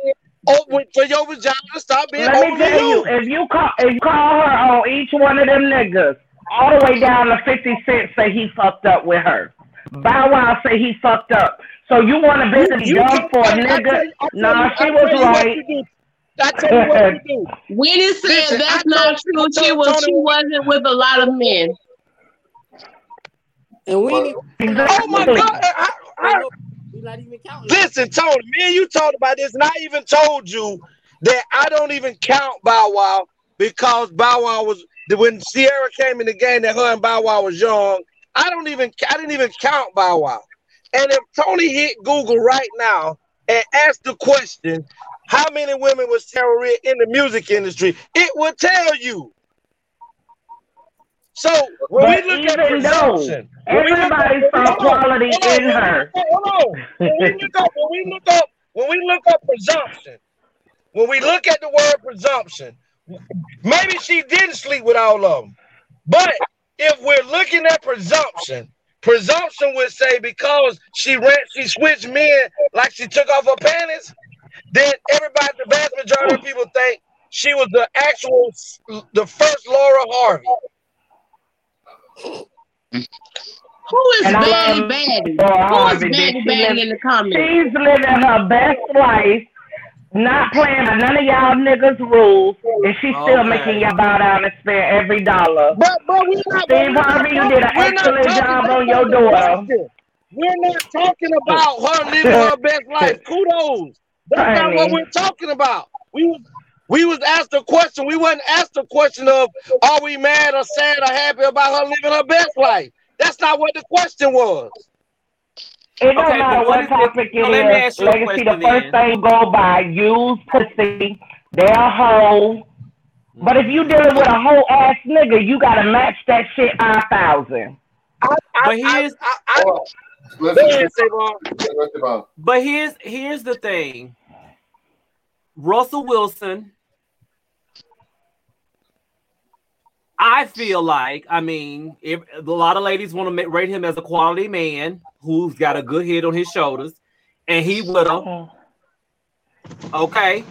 oh, for your vagina to stop being Let me tell you, if you call if you call her on each one of them niggas, all the way down to fifty cent say he fucked up with her. Bow Wow say he fucked up. So you want to be You dumb for a nigga? Nah, she was tell you what right. You do. I tell you what you do. Winnie said Listen, that's I not true. She was she wasn't with a lot of men. And we need. Oh my God! I, I, We're not even counting. Listen, Tony, me and you talked about this, and I even told you that I don't even count Bow Wow because Bow Wow was when Ciara came in the game that her and Bow Wow was young. I don't even I didn't even count Bow Wow. And if Tony hit Google right now and asked the question, how many women was Reid in the music industry, it will tell you. So when But we look at even presumption, when we look at- everybody saw quality in her. Hold on. When we look up, when we look up, when we look up presumption, when we look at the word presumption, maybe she didn't sleep with all of them. But if we're looking at presumption, presumption would say because she ran, she switched men like she took off her panties, then everybody, the vast majority of people think she was the actual, the first Lori Harvey. Who is And I Baddie Baddie? Who is Harvey, bitch. Baddie She Baddie live- in the comments? She's living her best life, not playing by none of y'all niggas' rules, and she's still Okay. making y'all bow down and spend every dollar. But but we're not. Steve Harvey, you did an excellent job on your the daughter. We're not talking about her living her best life. Kudos. That's not what we're talking about. We was we was asked a question. We wasn't asked a question of are we mad or sad or happy about her living her best life. That's not what the question was. It don't Okay, matter but what what is it- topic so let me it ask is. you a Legacy, the question first then. thing go by, use pussy, they're a hoe. But if you dealing with a whole ass nigga, you gotta match that shit five thousand. But here's Go ahead, Savon. but here's here's the thing. Russell Wilson. I feel like, I mean, if, a lot of ladies want to rate him as a quality man who's got a good head on his shoulders, and he with her. Oh. Okay,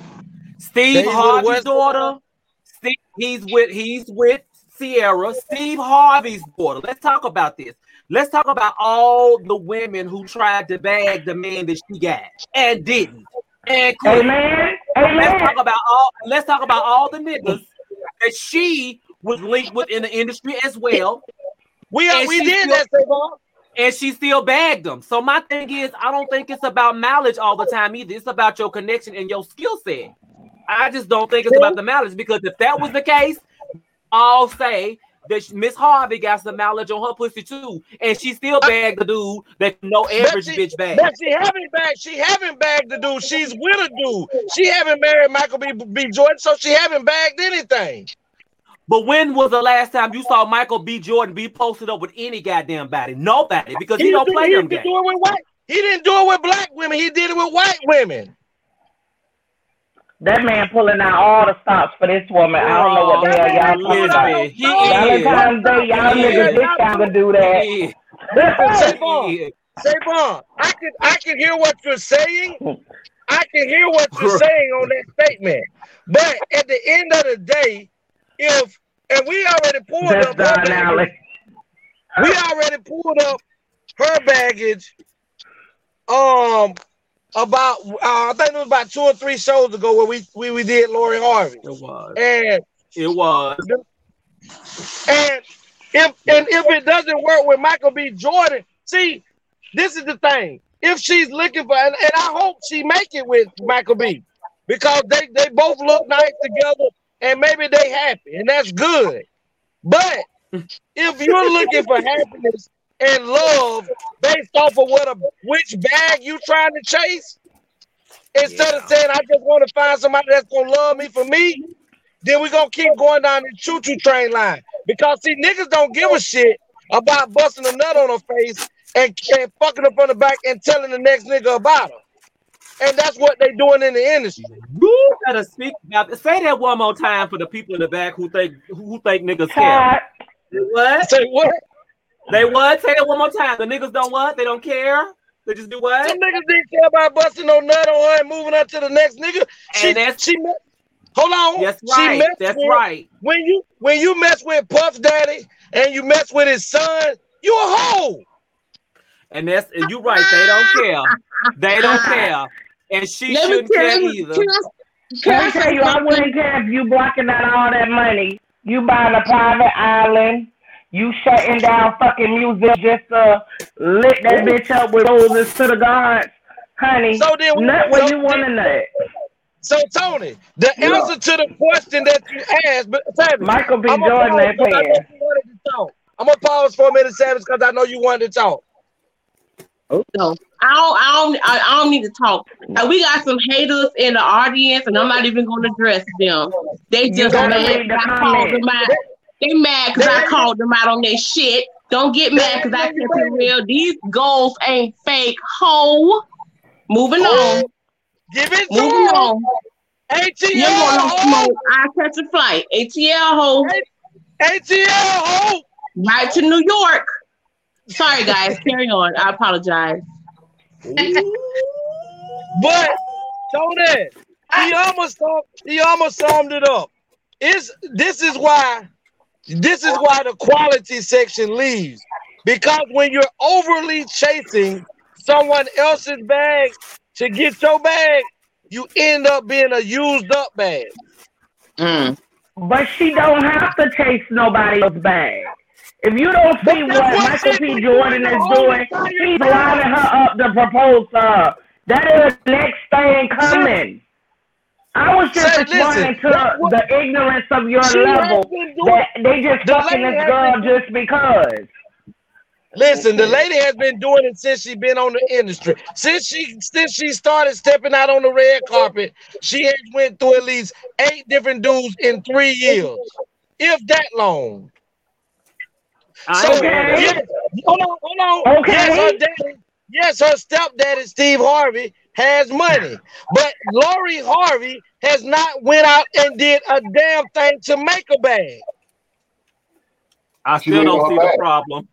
Steve Harvey's West- daughter. Steve, he's with he's with Ciara. Steve Harvey's daughter. Let's talk about this. Let's talk about all the women who tried to bag the man that she got and didn't. And quit. Amen. Let's talk about all. Let's talk about all the niggas that she was linked with in the industry as well. We are, And we she did still- that, Savon. and she still bagged them. So my thing is, I don't think it's about mileage all the time either. It's about your connection and your skill set. I just don't think it's about the mileage because if that was the case, I'll say that Miss Harvey got some mileage on her pussy too, and she still bagged the dude that no average she, bitch bag. But she haven't bagged. She haven't bagged the dude. She's with a dude. She haven't married Michael B. B. Jordan, so she haven't bagged anything. But when was the last time you saw Michael B. Jordan be posted up with any goddamn body? Nobody, because he, don't did- play he them didn't do it with white. He didn't do it with black women. He did it with white women. That man pulling out all the stops for this woman. I don't know what the hell y'all talking about. Listen, he is. Valentine's Day, y'all He niggas is. this time to do that. He is. Savon, Savon, I can I can hear what you're saying. I can hear what you're saying on that statement. But at the end of the day, if and we already pulled That's up her baggage, we already pulled up her baggage. Um, about uh, I think it was about two or three shows ago where we we, we did Lori Harvey. It was. And It was. and if and if it doesn't work with Michael B. Jordan, see, this is the thing. if she's looking for, and, and I hope she make it with Michael B, because they they both look nice together, and maybe they happy, and that's good. But if you're looking for happiness and love based off of what a which bag you trying to chase, instead of saying I just want to find somebody that's gonna love me for me, then we're gonna keep going down the choo-choo train line. Because see, niggas don't give a shit about busting a nut on her face and, and fucking up on the back and telling the next nigga about her. And that's what they doing in the industry. You better speak about Say that one more time for the people in the back who think who think niggas care. What? Say what? They what? Say that one more time. The niggas don't what? They don't care. They just do what? Some niggas didn't care about busting no nut on her and moving her to the next nigga. She, And that's- she met, hold on. That's She right. That's with- right. When you when you mess with Puff Daddy and you mess with his son, you a hoe. And that's and you right. They don't care. They don't care. And she Let shouldn't tell care you- either. can I- Can I tell you, I wouldn't care if you blocking out all that money. You buying a private island. You shutting down fucking music just to lit that bitch up with roses to the gods. Honey, So then we- nut where so you want to nut. So Tony, the Yeah. answer to the question that you asked, but Savage, Michael B. I'ma Jordan pause ain't I know playing. you wanted to talk. I'm gonna pause for a minute, Savage, because I know you wanted to talk. Oh. No, I don't. I don't. I, I don't need to talk. Like, we got some haters in the audience, and I'm not even going to address them. They just gotta mad read the 'cause I called them out. They mad because I called them out on their shit. Don't get mad because I kept it real. These goals ain't fake. Ho. Moving on. Give it to Moving them. on. ATL. You want no ho. smoke? I catch a flight. ATL ho. ATL ho. Right to New York. Sorry guys, carry on. I apologize. But Tony, he almost he almost summed it up. Is this is why this is why the quality section leaves because when you're overly chasing someone else's bag to get your bag, you end up being a used up bag. Mm. But she don't have to chase nobody else's bag. If you don't see what what Michael B. Jordan is doing, he's time. lining her up to propose to her. That is the next thing coming. I was just Say, responding listen, to what- the ignorance of your level that they just the fucking this girl been- just because. Listen, the lady has been doing it since she's been on the industry. Since she since she started stepping out on the red carpet, she has went through at least eight different dudes in three years, if that long. I So ain't yes, hold on, hold on. Okay. Yes, her daddy, yes, her stepdaddy Steve Harvey has money, but Lori Harvey has not went out and did a damn thing to make a bag. I still don't see the back. problem.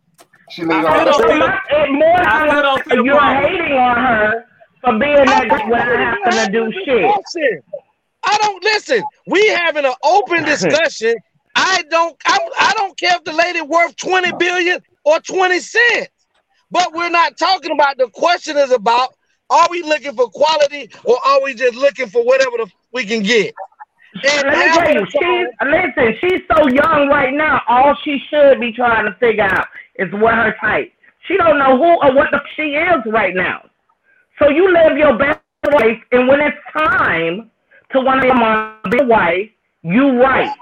She I need still don't see the It more I still don't see the you're problem. hating on her for being that good without having to do shit. I don't listen. We having an open discussion. I don't. I'm, I don't care if the lady worth twenty billion or twenty cents. But we're not talking about. The question is about: Are we looking for quality or are we just looking for whatever the, we can get? And Let me tell you, she's listen. She's so young right now. All she should be trying to figure out is what her type. She don't know who or what the she is right now. So you live your best life, and when it's time to want to be a wife, you right.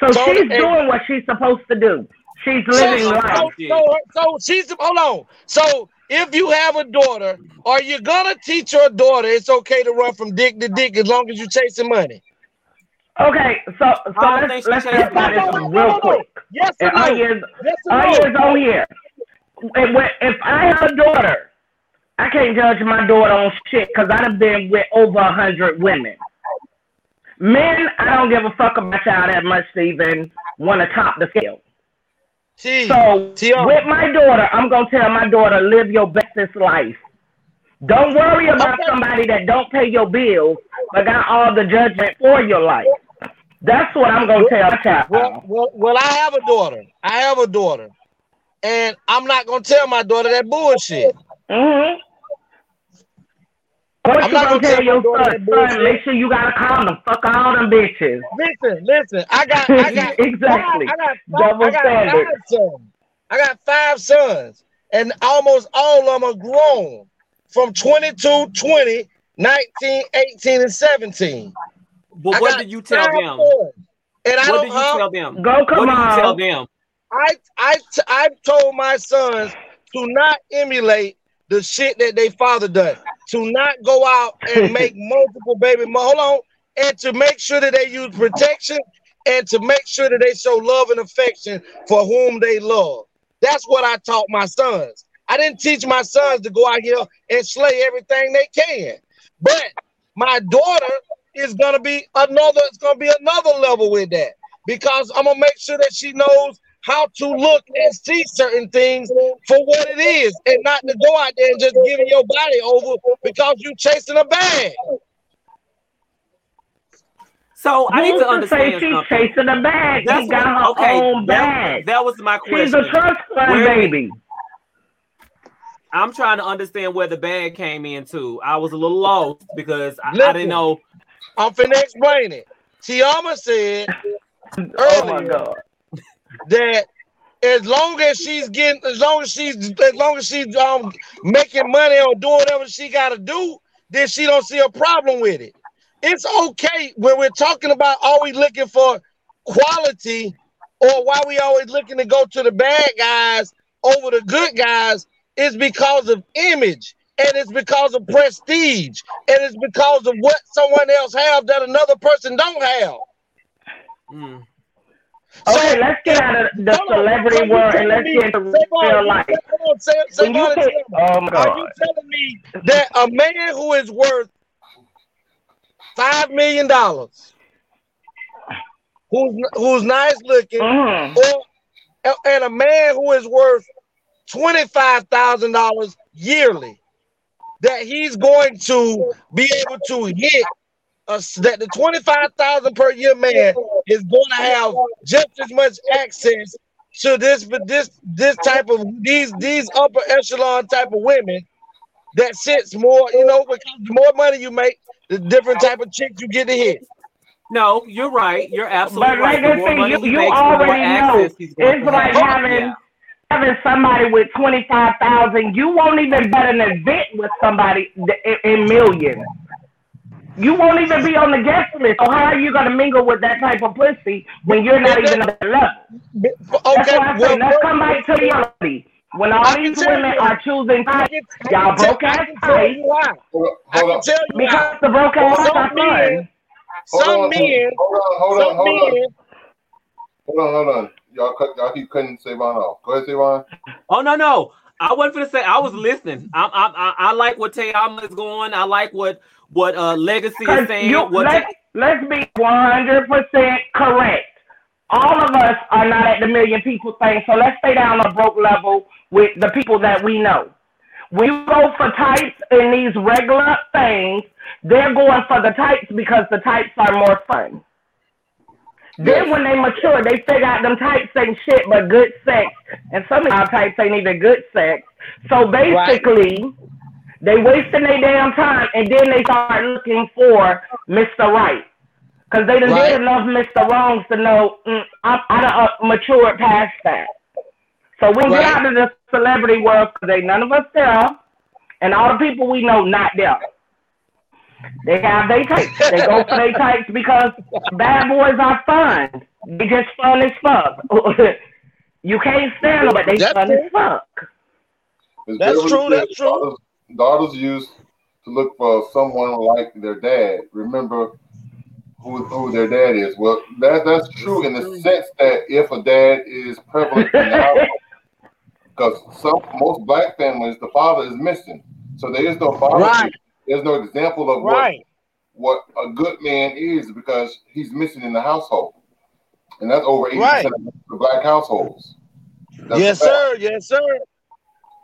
So, So, she's doing what she's supposed to do. She's So, living so, life. so, so she's hold on. So if you have a daughter, are you gonna teach your daughter it's okay to run from dick to dick as long as you're chasing money? Okay, so so I don't let's think let's changed talk about this no, no, real no, no. quick. Yes or And our no? years, Yes or no? years on here. If, when- if I have a daughter, I can't judge my daughter on shit because I've been with over a hundred women. Men, I don't give a fuck about y'all that much to even want to top the scale. So with my daughter, I'm gonna tell my daughter live your bestest life. Don't worry about Okay. somebody that don't pay your bills but got all the judgment for your life. That's what I'm gonna tell my child. Well, well, well, I have a daughter. I have a daughter, and I'm not gonna tell my daughter that bullshit. Mm-hmm. What I'm you not gonna gonna tell tell your my son? Son, make sure you got a condom. Fuck all them bitches. Listen, listen. I got, I got Exactly. Five, I got, five, Double I got standard. five sons. I got five sons, and almost all of them are grown. from 22, 20, 19, 18, and 17. But I what did you tell them? boys, And I What don't did you huh? tell them? Go, come What come did you on. tell them? I, I, I told my sons to not emulate the shit that they father does. To not go out and make multiple baby. mo- Hold on, and to make sure that they use protection and to make sure that they show love and affection for whom they love. That's what I taught my sons. I didn't teach my sons to go out here and slay everything they can. But my daughter is gonna be another. It's gonna be another level with that because I'm gonna make sure that she knows how to look and see certain things for what it is, and not to go out there and just giving your body over because you're chasing a bag. So I need to to say understand she's something. chasing a bag? That's She got what- her okay, own that- bag. That was my question. She's a trust fund Where- baby. I'm trying to understand where the bag came into. I was a little lost because I, I didn't know. I'm finna explain it. TeAma said Oh my earlier God. That as long as she's getting, as long as she's, as long as she's um making money or doing whatever she got to do, then she don't see a problem with it. It's okay when we're talking about we looking for quality or why we always looking to go to the bad guys over the good guys is because of image and it's because of prestige and it's because of what someone else have that another person don't have. Mm. Okay, let's get out of the Hold on. celebrity world and let's me- get into Savon, real life. hold on, Sa- When you say, oh my God. Are you telling me that a man who is worth five million dollars, who's who's nice looking, Mhm. or and a man who is worth twenty five thousand dollars yearly, that he's going to be able to hit us that the twenty five thousand per year man is going to have just as much access to this but this this type of these these upper echelon type of women that sits more you know because the more money you make the different type of chick you get to hit No, you're right. You're absolutely But right. like The I more money you, you makes, the already know access he's going it's like have. having Yeah. having somebody with twenty five thousand. You won't even bet an event with somebody in, in millions. You won't even be on the guest list. So how are you gonna mingle with that type of pussy when you're not even on that level? That's okay why I say well, let's come back to reality. When all I these women you- are choosing I can, y'all can tell, broke I ass can tell you why I can tell you because the broke ass some are men fun. some men hold on, hold on, hold on, hold on, hold on. Y'all, cut, y'all keep cutting Savon off. Go ahead, Savon. Oh no, no. I wasn't gonna say. I was listening. I, I, I, I like what TeAma is going. I like what what uh Legacy is saying. you What let's let's be one hundred percent correct. All of us are not at the million people thing, so let's stay down on broke level with the people that we know. When you go for types in these regular things, they're going for the types because the types are more fun. Then when they mature, they figure out them types ain't shit but good sex. And some of our types ain't even good sex. So basically, they wasting their damn time and then they start looking for Mr. Right. Because they done Right. did enough Mr. Wrongs to know mm, I, I done uh, matured past that. So we get Right. out of the celebrity world because ain't none of us there. And all the people we know not there. They have their types. They go for their types because bad boys are fun. They just fun as fuck. you can't stand them, but they That's fun true. as fuck. That's true, that's true. Daughters, used to look for someone like their dad. Remember who, who their dad is. Well, that that's true in the sense that if a dad is prevalent in the household, because some most black families the father is missing, so there is no father. Right. There's no example of right what what a good man is because he's missing in the household, and that's over eighty Right. percent of the black households. That's yes sir yes sir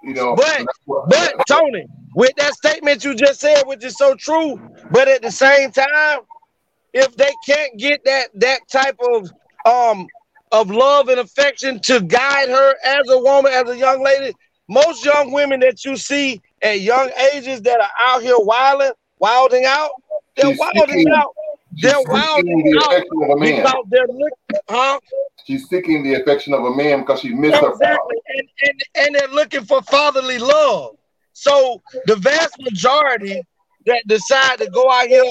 You know, But what- but Tony, with that statement you just said, which is so true, but at the same time, if they can't get that that type of um of love and affection to guide her as a woman, as a young lady, most young women that you see at young ages that are out here wilding, wilding out, they're wilding out. They're seeking wilding the out affection of a man. because they're looking, huh? She's seeking the affection of a man because she missed her father. And, and and they're looking for fatherly love. So the vast majority that decide to go out here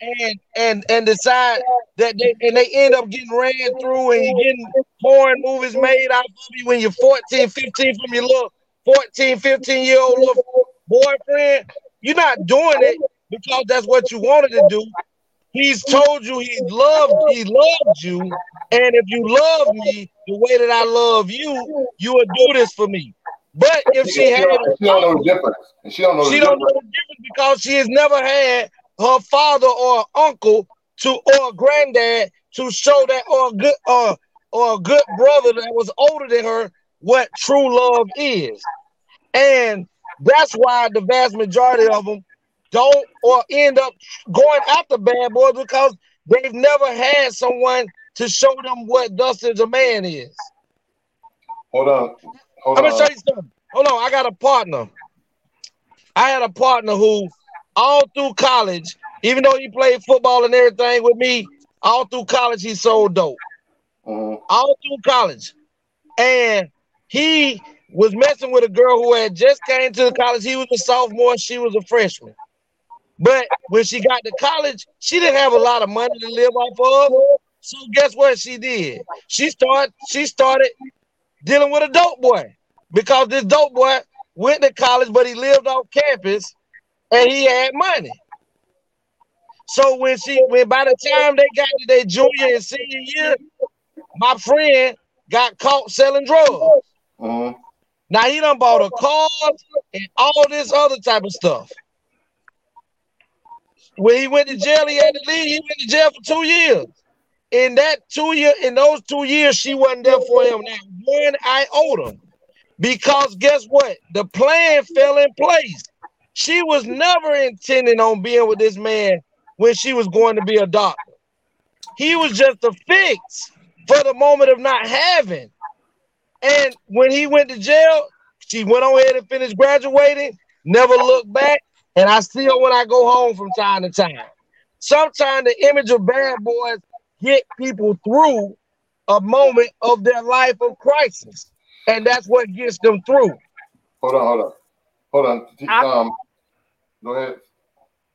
and and and decide that they and they end up getting ran through and you're getting porn movies made out of you when you're 14, 15 from your little 14, 15 year old little boyfriend. You're not doing it because that's what you wanted to do. He's told you he loved he loved you, and if you love me the way that I love you, you would do this for me. But if she had, she don't know the difference. And she don't know she the don't know difference. the difference because she has never had her father or uncle to or granddad to show that or a good or or a good brother that was older than her what true love is. And that's why the vast majority of them don't or end up going after bad boys because they've never had someone to show them what Dustin's a man is. Hold on. Hold I'm on. gonna show you something. Hold on, I got a partner. I had a partner who, all through college, even though he played football and everything with me, all through college he sold dope. Mm-hmm. All through college, and he was messing with a girl who had just came to the college. He was a sophomore, she was a freshman. But when she got to college, she didn't have a lot of money to live off of. So guess what she did? She started. She started dealing with a dope boy because this dope boy went to college, but he lived off campus and he had money. So when she, when by the time they got to their junior and senior year, my friend got caught selling drugs. Uh-huh. Now he done bought a car and all this other type of stuff. When he went to jail, he had to leave. He went to jail for two years. In that two year, in those two years, she wasn't there for him. Now one iota, because guess what? The plan fell in place. She was never intending on being with this man when she was going to be a doctor. He was just a fix for the moment of not having. And when he went to jail, she went on ahead and finished graduating, never looked back. And I still, when I go home from time to time, sometimes the image of bad boys get people through a moment of their life of crisis. And that's what gets them through. Hold on, hold on. Hold on. Um, go ahead.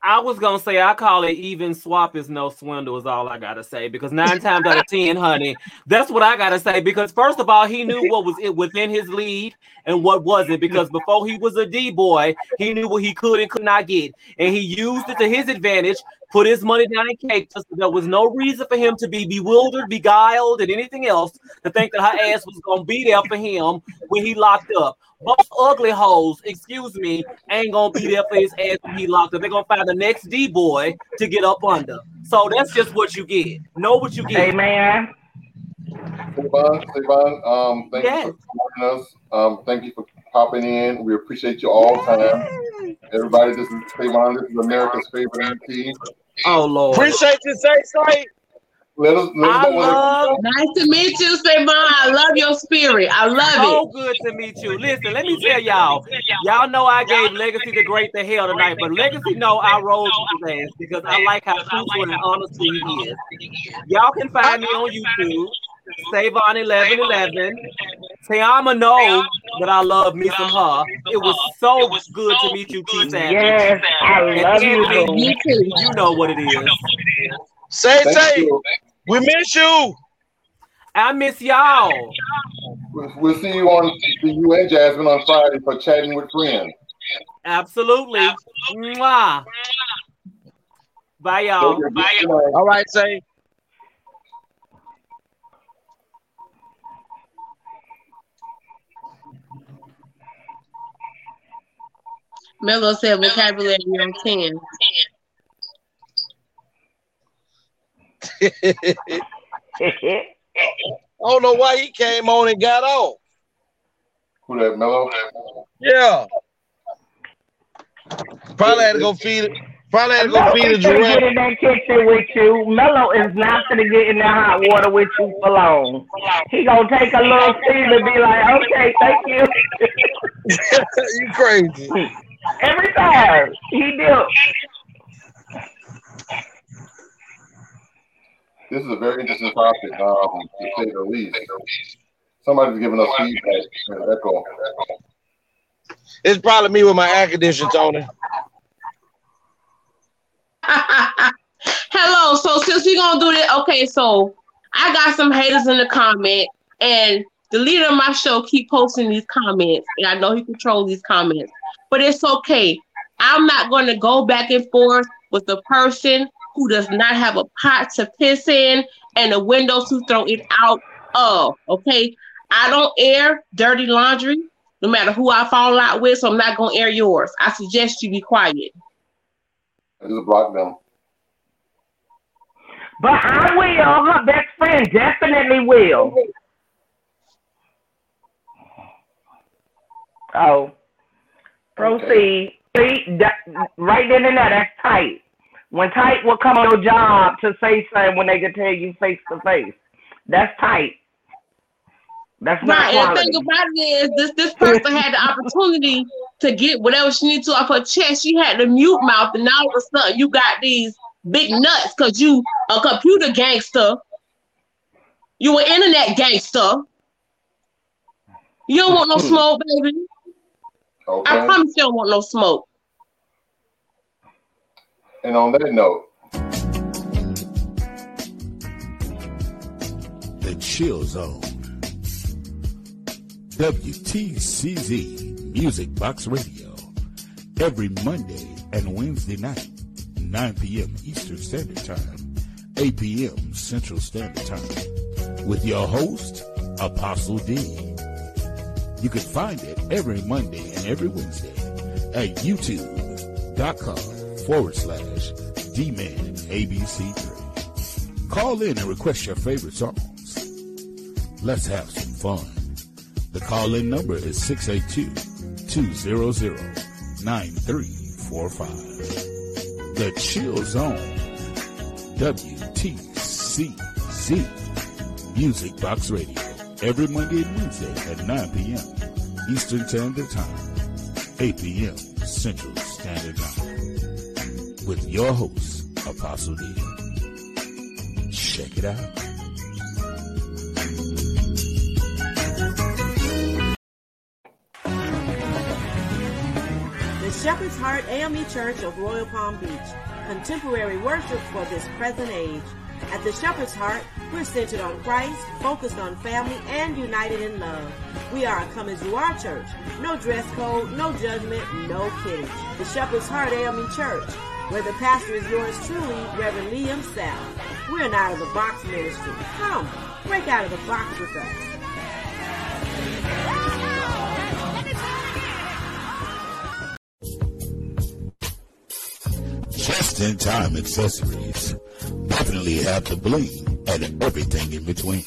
I was gonna say I call it even swap is no swindle is all I gotta say because nine times out of ten, honey, that's what I gotta say. Because first of all, he knew what was it within his lead and what wasn't. Because before he was a D boy, he knew what he could and could not get, and he used it to his advantage. Put his money down in cake. So there was no reason for him to be bewildered, beguiled, and anything else to think that her ass was gonna be there for him when he locked up. Both ugly hoes, excuse me, ain't gonna be there for his ass when he locked up. They're gonna find the next D boy to get up under. So that's just what you get. Know what you get. Amen. Savon, Savon, um, thank Yes. you for joining us. Um, thank you for popping in. We appreciate you all the time. Everybody, this is Savon. This is America's favorite MP. Oh Lord. Appreciate you, say say. Let us, let us know what Nice to meet you, Savon. I love your spirit. I love So it. good to meet you. Listen, let me tell y'all. Y'all know I gave Legacy the great the hell tonight, but Legacy know I rolled with his ass because I like how truthful and honest he is. Y'all can find me on YouTube. Savon eleven eleven. TeAma know that I love me some her. It was so good to meet you, T Savage. Yes, I And love you, Anthony. Me too. You know what it is. Say Thank say. you. We miss you. I miss y'all. We'll, we'll see you on see you and Jasmine on Friday for chatting with friends. Absolutely. Mwah. Bye, y'all. All right, say. Mello said vocabulary on 10. I don't know why he came on and got off. Who that Mello? Yeah. Probably had to go feed it. Probably had to go Mello feed a is gonna get in that kitchen with you. Mello is not gonna get in that hot water with you for long. He gonna take a little seed and be like, "Okay, thank you." you crazy. Every time he do. This is a very interesting topic, um, to say the least. Somebody's giving us feedback. There's Echo. It's probably me with my air conditioner, Tony. Hello. So since we're gonna do this, okay. So I got some haters in the comment, and the leader of my show keep posting these comments, and I know he controls these comments, but it's okay. I'm not going to go back and forth with the person who does not have a pot to piss in and a window to throw it out of. Okay, I don't air dirty laundry, no matter who I fall out with, so I'm not going to air yours. I suggest you be quiet. I just block them. But I will. Her best friend definitely will. Oh, proceed. See, that, right then and there, that's tight. When tight will come on your job to say something when they can tell you face to face. That's tight. That's not Right, and the thing about it is, this this person had the opportunity to get whatever she needed to off her chest. She had the mute mouth, and now all of a sudden you got these big nuts because you a computer gangster. You an internet gangster. You don't want no hmm. smoke, baby. I promise you don't want no smoke. And on that note, The Chill Zone. WTCZ Music Box Radio. Every Monday and Wednesday night, 9 p.m. Eastern Standard Time, 8 p.m. Central Standard Time. With your host, Apostle D. You can find it every Monday and every Wednesday at youtube.com forward slash D-Man ABC3. Call in and request your favorite songs. Let's have some fun. The call-in number is 682-200-9345. The Chill Zone. WTCZ. Music Box Radio. Every Monday and Wednesday at 9 p.m. Eastern Standard Time. 8 p.m. Central Standard Time. With your host, Apostle D. Check it out. The Shepherd's Heart AME Church of Royal Palm Beach, contemporary worship for this present age. At the Shepherd's Heart, we're centered on Christ, focused on family, and united in love. We are a come as you are church. No dress code, no judgment, no kidding. The Shepherd's Heart AME Church, where the pastor is yours truly, Reverend Liam South. We're an out of the box ministry. Come, break out of the box with us. Just in time accessories. Definitely have the bling and everything in between.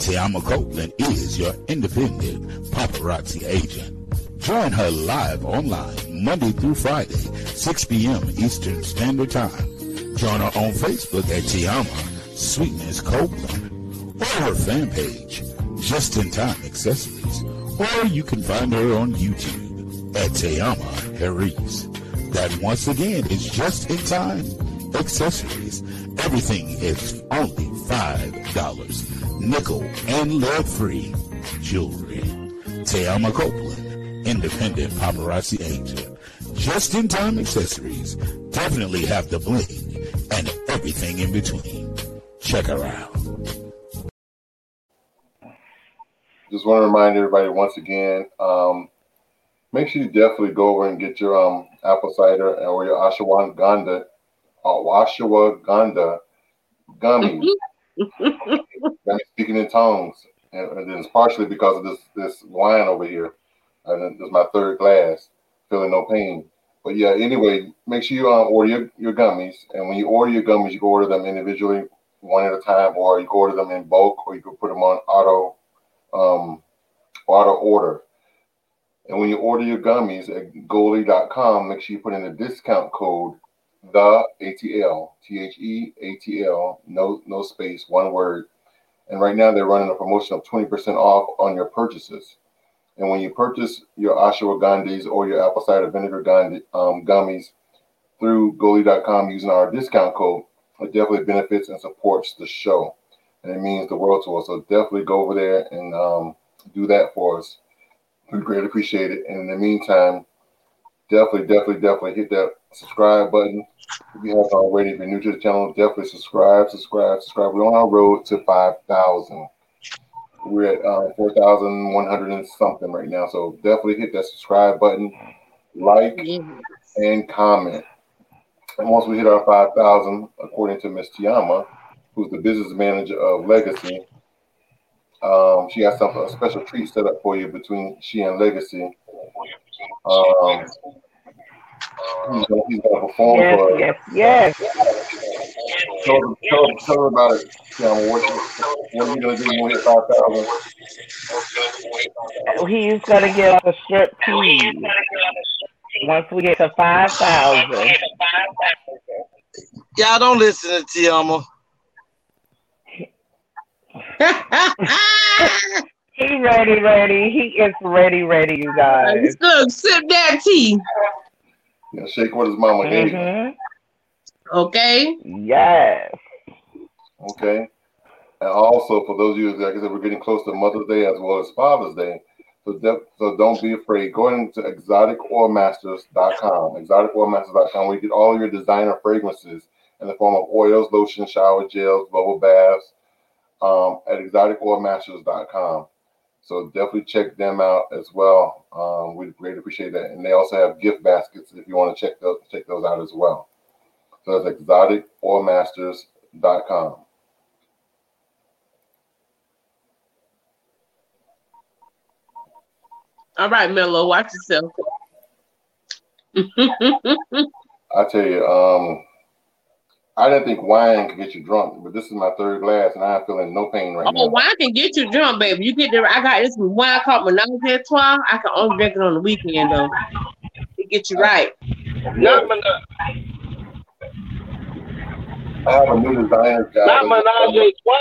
TeAma Copeland is your independent paparazzi agent. Join her live online Monday through Friday, 6 p.m. Eastern Standard Time. Join her on Facebook at TeAma Sweetness Copeland or her fan page, Just in Time Accessories. Or you can find her on YouTube at TeAma Harris. That once again is Just in Time Accessories. Everything is only $5. Nickel and lead free jewelry. TeAma Copeland, independent paparazzi agent. Just in time accessories. Definitely have the bling and everything in between. Check her out. just want to remind everybody once again, um, make sure you definitely go over and get your um, apple cider or your ashwagandha, uh, ashwagandha gummies. I'm speaking in tongues, and, and it's partially because of this this wine over here. And this is my third glass, feeling no pain. But yeah, anyway, make sure you um, order your, your gummies, and when you order your gummies, you can order them individually, one at a time, or you can order them in bulk, or you can put them on auto um, auto order. And when you order your gummies at goli.com, make sure you put in the discount code the ATL, T H E A T L, no no space, one word. And right now they're running a promotion of 20% off on your purchases. And when you purchase your ashwagandhas or your apple cider vinegar gandhi, um, gummies through goli.com using our discount code, it definitely benefits and supports the show. And it means the world to us. So definitely go over there and um, do that for us. We greatly appreciate it. And in the meantime, definitely, definitely, definitely hit that subscribe button. If you haven't already, if you're new to the channel, definitely subscribe, subscribe, subscribe. We're on our road to 5,000. We're at uh, 4,100 and something right now. So definitely hit that subscribe button, like, and comment. And once we hit our 5,000, according to Miss TeAma, who's the business manager of Legacy, um, she has some a special treat set up for you between she and Legacy. Um, he's gonna, he's gonna perform Yes, for yes, yes. Tell them, tell them, tell them about it. TeAma. What, what are you gonna do when we hit 5,000? He's gonna give us a strip tease once we get to five thousand. Y'all don't listen to TeAma. He ready, ready. He is ready, ready, you guys. Look, sip that tea. Yeah, shake what his mama gave. him. Mhm. Okay. Yes. Okay. And also, for those of you, like I said, we're getting close to Mother's Day as well as Father's Day. So, de- so don't be afraid. Go into exoticoilmasters.com. Exoticoilmasters.com, where you get all your designer fragrances in the form of oils, lotions, shower gels, bubble baths um, at exoticoilmasters.com. So definitely check them out as well. Um, we greatly appreciate that. And they also have gift baskets if you want to check those check those out as well. So that's exoticoilmasters.com. All right, Mello, watch yourself. I tell you, um, I didn't think wine could get you drunk, but this is my third glass, and I'm feeling no pain right now. Oh, now. wine can get you drunk, baby. You get there. I got this wine called Menage a Trois. I can only drink it on the weekend though. It gets you right. Not Menage, I have a new designer guy. not Menage Trois.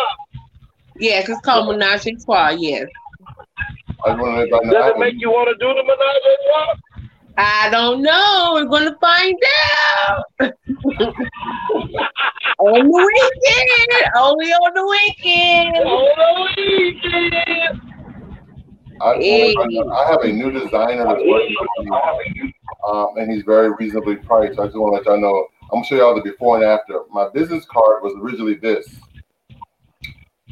Yeah, it's called Menage a Trois. Yes. I just want to let everybody know. Does it make you want to do the Menage a Trois? I don't know. We're gonna find out. on the weekend. Only on the weekend. On the weekend. I, just wanna let everybody know, I have a new designer that's working with me, um, and he's very reasonably priced. I just want to let y'all know. I'm gonna show y'all the before and after. My business card was originally this,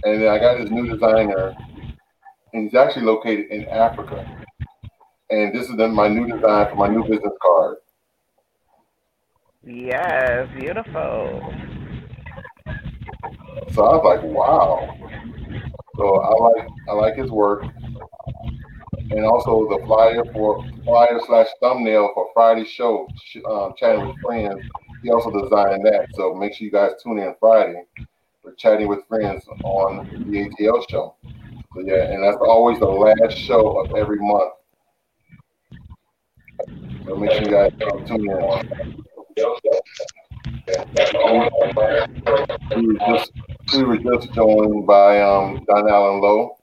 and then I got this new designer, and he's actually located in Africa. And this is the, my new design for my new business card. Yes, beautiful. So I was like, wow. So I like I like his work, and also the flyer for flyer slash thumbnail for Friday's show, um, chatting with friends. He also designed that. So make sure you guys tune in Friday for chatting with friends on the ATL show. So yeah, and that's always the last show of every month. So make sure you guys tune in. We were just we were just joined by um Donallen Lowe.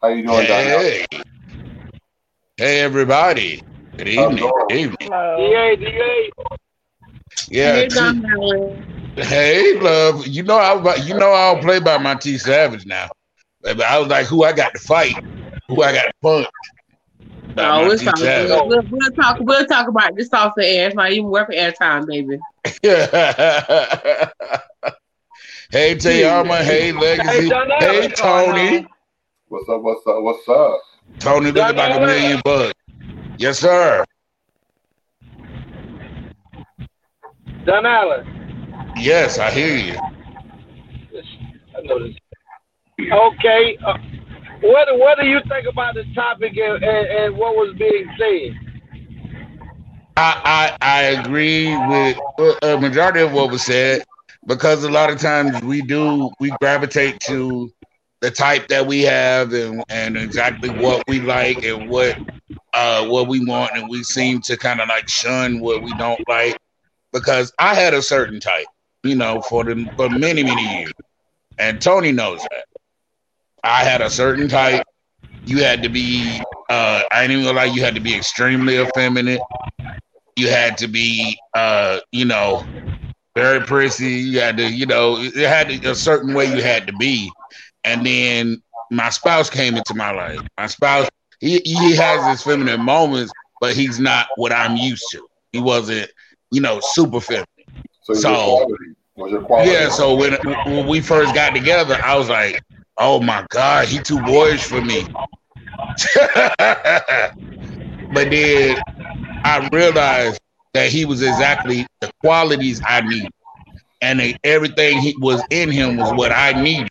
How you doing, Don? Allen? Hey, hey, everybody. Good evening. Good evening. DA, DA. Yeah. Hey, Donallen. hey, love. You know I. You know I don't play by my T Savage now. But I was like, who I got to fight, who I got to punch. By No, my we'll talk. We'll, we'll, we'll talk. We'll talk about this off the air. It's not even worth airtime, baby. hey, TeAma. Hey, Legacy. Hey, Tony. What's up? What's up? What's up? Tony looking like a million bucks. Yes, sir. Donallen. Yes, I hear you. I know this. Okay. Uh, what what do you think about the topic and, and, and what was being said? I, I I agree with uh, a majority of what was said because a lot of times we do we gravitate to the type that we have and, and exactly what we like and what uh what we want and we seem to kind of like shun what we don't like because I had a certain type you know for the for many many years and Tony knows that I had a certain type you had to be uh I ain't even gonna lie you had to be extremely effeminate you had to be uh you know very prissy you had to you know it had to, a certain way you had to be and then my spouse came into my life my spouse he he has his feminine moments, but he's not what I'm used to. He wasn't, you know, super feminine. So, So quality your quality. yeah, so when when we first got together, I was like, oh my god, he too boyish for me. but then I realized that he was exactly the qualities I need, and everything he was in him was what I needed.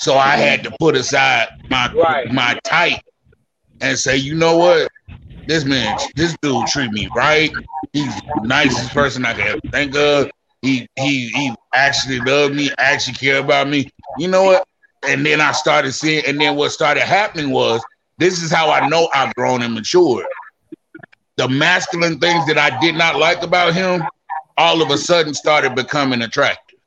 So I had to put aside my my type and say, you know what, this man, this dude treat me right. He's the nicest person I can ever think of. He he he actually loved me, actually care about me. You know what? And then I started seeing, and then what started happening was this is how I know I've grown and matured. The masculine things that I did not like about him, all of a sudden started becoming attractive.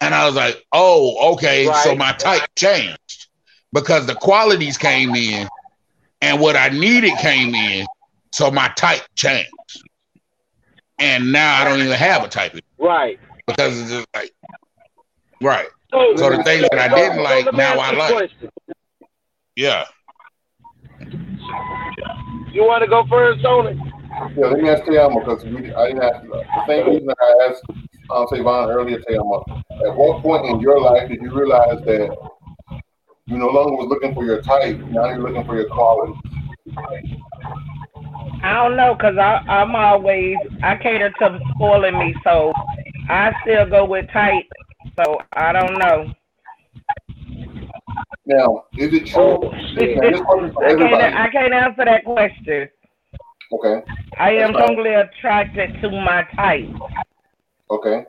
And I was like, oh, okay. So my type changed because the qualities came in and what I needed came in. So my type changed. And now I don't even have a type Right. because it's just like, right. So, So the things that I didn't so like, let me now I like. question. Yeah. You want to go first, Tony? Yeah, let me ask TeAma because we, I didn't ask the same reason I asked um, Savon earlier, TeAma. At what point in your life did you realize that you no longer was looking for your type, now you're looking for your quality? I don't know, cause I I'm always I cater to spoiling me, so I still go with tight. So I don't know. Now, is it true? Oh, now, this I can't. I can't answer that question. Okay. I am That's fine. totally attracted to my type. Okay.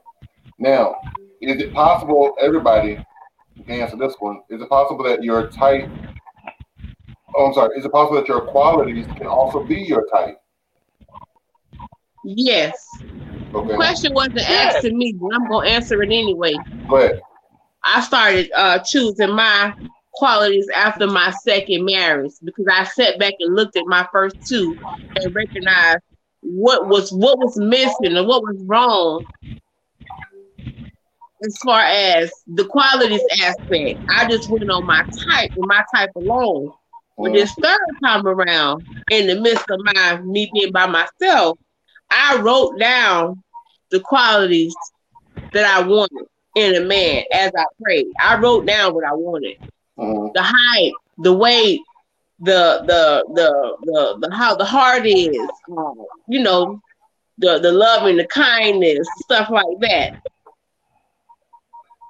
Now, is it possible, everybody can answer this one, is it possible that your type, oh, I'm sorry, is it possible that your qualities can also be your type? Yes. The question wasn't asked to me, but I'm gonna answer it anyway. Go ahead. I started uh, choosing my qualities after my second marriage because I sat back and looked at my first two and recognized what was what was missing and what was wrong as far as the qualities aspect. I just went on my type and my type alone. But this third time around, in the midst of my me being by myself, I wrote down the qualities that I wanted in a man as I prayed. I wrote down what I wanted. The height, the weight, the the the the, the how the heart is, um, you know, the the loving, the kindness, stuff like that.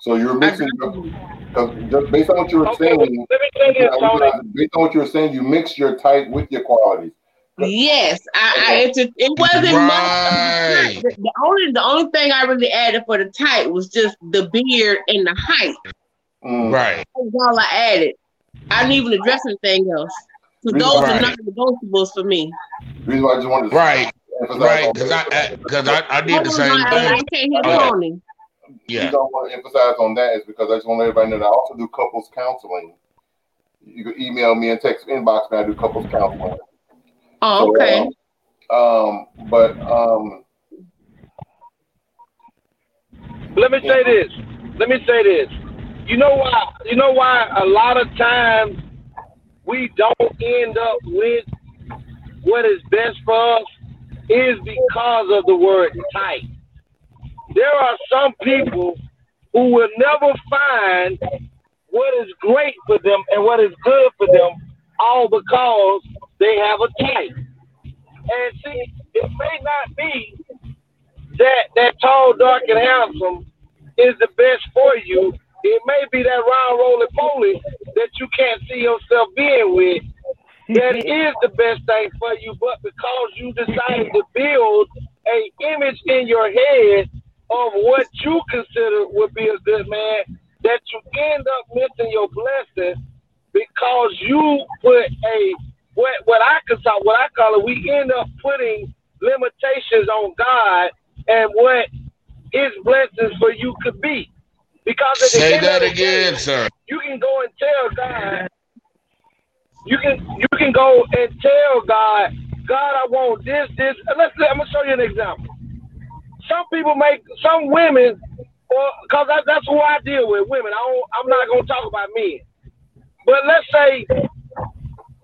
So you're mixing, because based on what you were saying, let me say this, I based on what you were saying, you mixed your type with your qualities. Yes, I, I it, just- it wasn't much. The, the only the only thing I really added for the type was just the beard and the height. Mm. Right. That was all I added. I didn't even address anything else. So those why- are not negotiables for me. reason why I just wanted to Right. Right. Because. I because I, I did Hold the same I, I thing. can't hear Oh, yeah. Tony. The Yeah. reason I want to emphasize on that is because I just want everybody to everybody know that I also do couples counseling. You can email me and text inbox me. I do couples counseling. Oh, okay. um, um, but um, Let me say this. Let me say this. You know why? You know why a lot of times we don't end up with what is best for us is because of the word tight. There are some people who will never find what is great for them and what is good for them, all because they have a type. And see, it may not be that that tall, dark, and handsome is the best for you. It may be that round, roly poly that you can't see yourself being with. That is the best thing for you, but because you decided to build a image in your head of what you consider would be a good man, that you end up missing your blessing because you put a what what I call what I call it. We end up putting limitations on God and what His blessings for you could be. Because at the Say end that of the day, again, sir. you can go and tell God. You can you can go and tell God, God, I want this, this. Let's. I'm gonna show you an example. Some people make some women, or because that, that's who I deal with, women. I don't, I'm not gonna talk about men. But let's say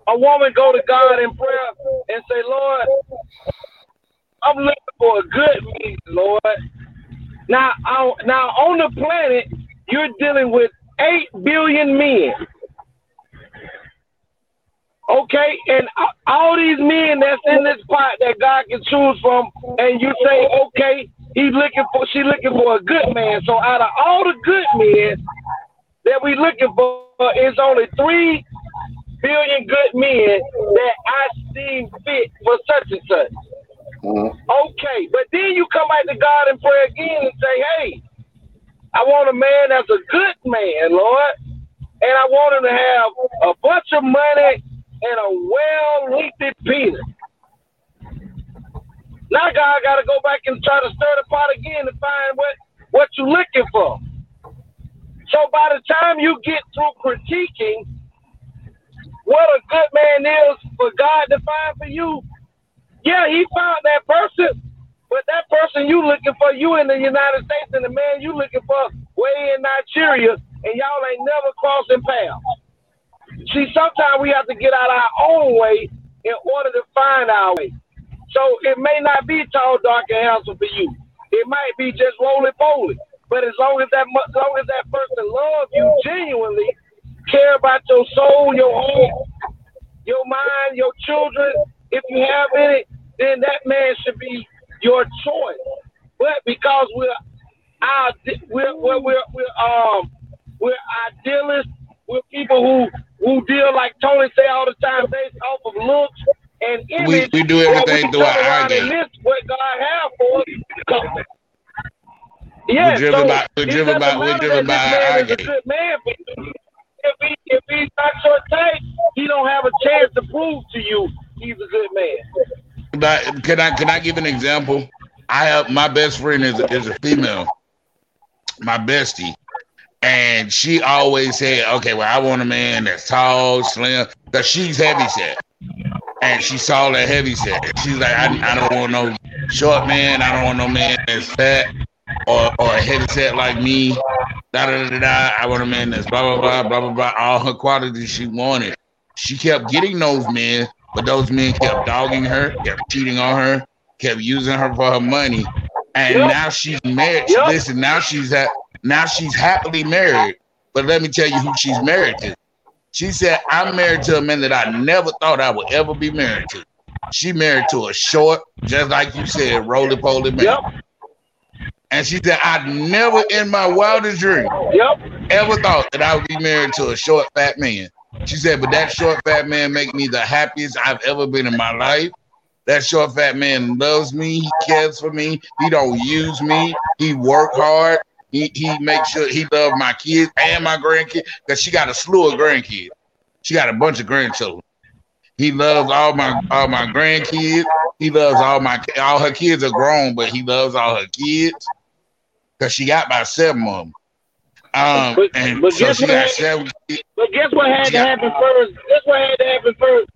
a woman go to God in prayer and say, Lord, I'm looking for a good man, Lord. Now, I- now on the planet, you're dealing with eight billion men. Okay, and all these men that's in this pot that God can choose from, and you say, okay, he's looking for, she looking for a good man. So out of all the good men that we're looking for, is only three billion good men that I seem fit for such and such. Mm-hmm. Okay, but then you come back to God and pray again and say, hey, I want a man that's a good man, Lord. And I want him to have a bunch of money and a well lengthy penis. Now God gotta go back and try to stir the pot again to find what, what you're looking for. So by the time you get through critiquing what a good man is for God to find for you, yeah, he found that person, but that person you looking for, you in the United States, and the man you looking for way in Nigeria, and y'all ain't never crossing paths. See, sometimes we have to get out our own way in order to find our way. So it may not be tall, dark, and handsome for you. It might be just roly poly. But as long as that, as long as that person loves you genuinely, care about your soul, your home, your mind, your children, if you have any, then that man should be your choice. But because we're our, we're, we're, we're, we're um we're idealists, we're people who who deal like Tony say all the time based off of looks and image. we do everything we through our turn around eye and gate. miss what God have for us. Yeah, We're driven so by- we're driven by- we're driven by our man If he if he's not your type, he don't have a chance to prove to you he's a good man. But can I can I give an example? I have my best friend is is a female, my bestie, and she always said, "Okay, well, I want a man that's tall, slim, because she's heavy set, and she saw that heavy set. She's like, I, I don't want no short man. I don't want no man that's fat or or heavy set like me. Da da da da. I want a man that's blah blah blah blah blah blah. All her qualities she wanted. She kept getting those men, but those men kept dogging her, kept cheating on her, kept using her for her money, and Yep. now she's married. Yep. Listen, now she's at, now she's happily married. But let me tell you who she's married to. She said, "I'm married to a man that I never thought I would ever be married to." She married to a short, just like you said, roly poly man. And she said, "I never in my wildest dream ever thought that I would be married to a short, fat man." She said, "But that short, fat man make me the happiest I've ever been in my life." That short fat man loves me. He cares for me. He don't use me. He work hard. He he makes sure he love my kids and my grandkids because she got a slew of grandkids. She got a bunch of grandchildren. He loves all my all my grandkids. He loves all my all her kids are grown, but he loves all her kids because she got about seven of them. Um, But- and but so guess she what got happened? seven. But guess what had to Yeah. happen first? Guess what had to happen first?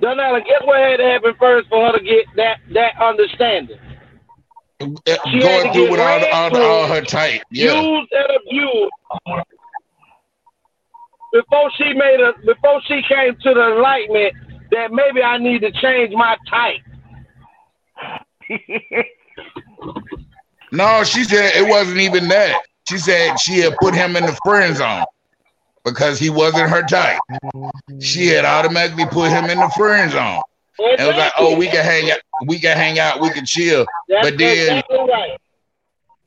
Donallen, guess what had to happen first for her to get that that understanding? She had Uh, Going through with all, all, all her type. Yeah. used and abused before she made a before she came to the enlightenment that maybe I need to change my type. No, she said it wasn't even that. She said she had put him in the friend zone because he wasn't her type. She had automatically put him in the friend zone. And it was like, oh, we can hang out, we can hang out, we can chill. But then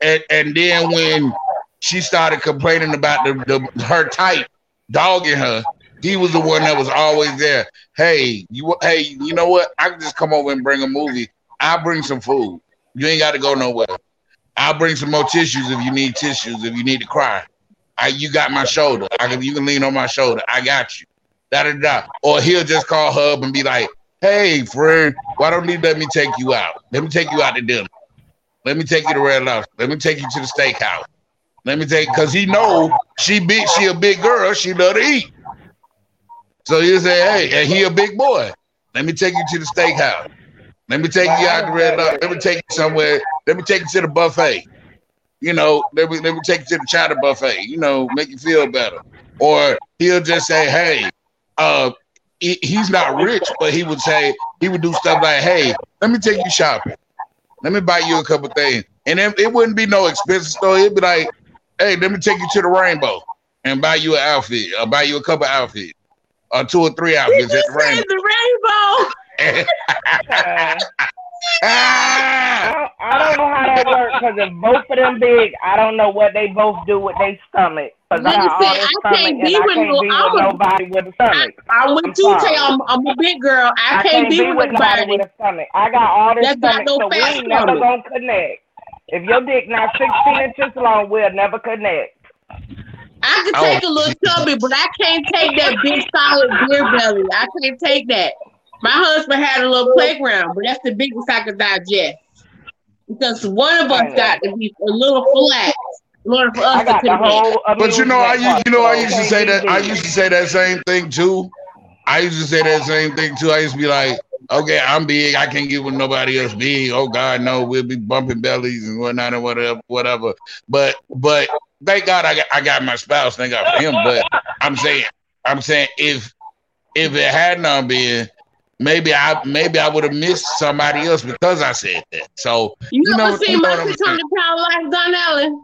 and, and then when she started complaining about the, the her type dogging her, he was the one that was always there. Hey, you hey, you know what? I can just come over and bring a movie. I'll bring some food. You ain't got to go nowhere. I'll bring some more tissues if you need tissues, if you need to cry. I, you got my shoulder. I can, you can lean on my shoulder. I got you. Da da da. Or he'll just call up and be like, "Hey, friend, why don't you let me take you out? Let me take you out to dinner. Let me take you to Red Lobster. Let me take you to the steakhouse. Let me take, cause he know she big, she a big girl. She love to eat. So you say, hey, and he a big boy. Let me take you to the steakhouse. Let me take you out to Red Lobster. Let me take you somewhere. Let me take you to the buffet. You know, let me let me take you to the China buffet. You know, make you feel better. Or he'll just say, hey, uh, he, he's not rich, but he would say he would do stuff like, "Hey, let me take you shopping. Let me buy you a couple things." And then it wouldn't be no expensive store. It'd be like, "Hey, let me take you to the Rainbow and buy you an outfit, or buy you a couple outfits, or two or three outfits at the Rainbow." the rainbow. I don't, I don't know how that works because if both of them big, I don't know what they both do with their stomach. Because I got Listen, this I can't be with no- be with nobody with a stomach. I went I'm to sorry. say I'm, I'm a big girl. I, I can't, be, with nobody with a stomach. I got all this That got stomach, no so we ain't never stomach. gonna connect. If your dick not 16 inches long, we'll never connect. I can Oh. take a little chubby, but I can't take that big solid beer belly. I can't take that. My husband had a little playground, but that's the biggest I could digest. Because one of us got to be a little flat in order for us to connect. But you know, I used, you know, I used to say that. I used to say that same thing too. I used to say that same thing too. I used to be like, okay, I'm big. I can't get with nobody else big. Oh God, no, we'll be bumping bellies and whatnot and whatever, whatever. But, but thank God I got, I got my spouse. Thank God for him. But I'm saying, I'm saying if, if it had not been, maybe I, maybe I would have missed somebody else because I said that. So You, know, ever seen you know my what I'm 600 pound life, Donallen?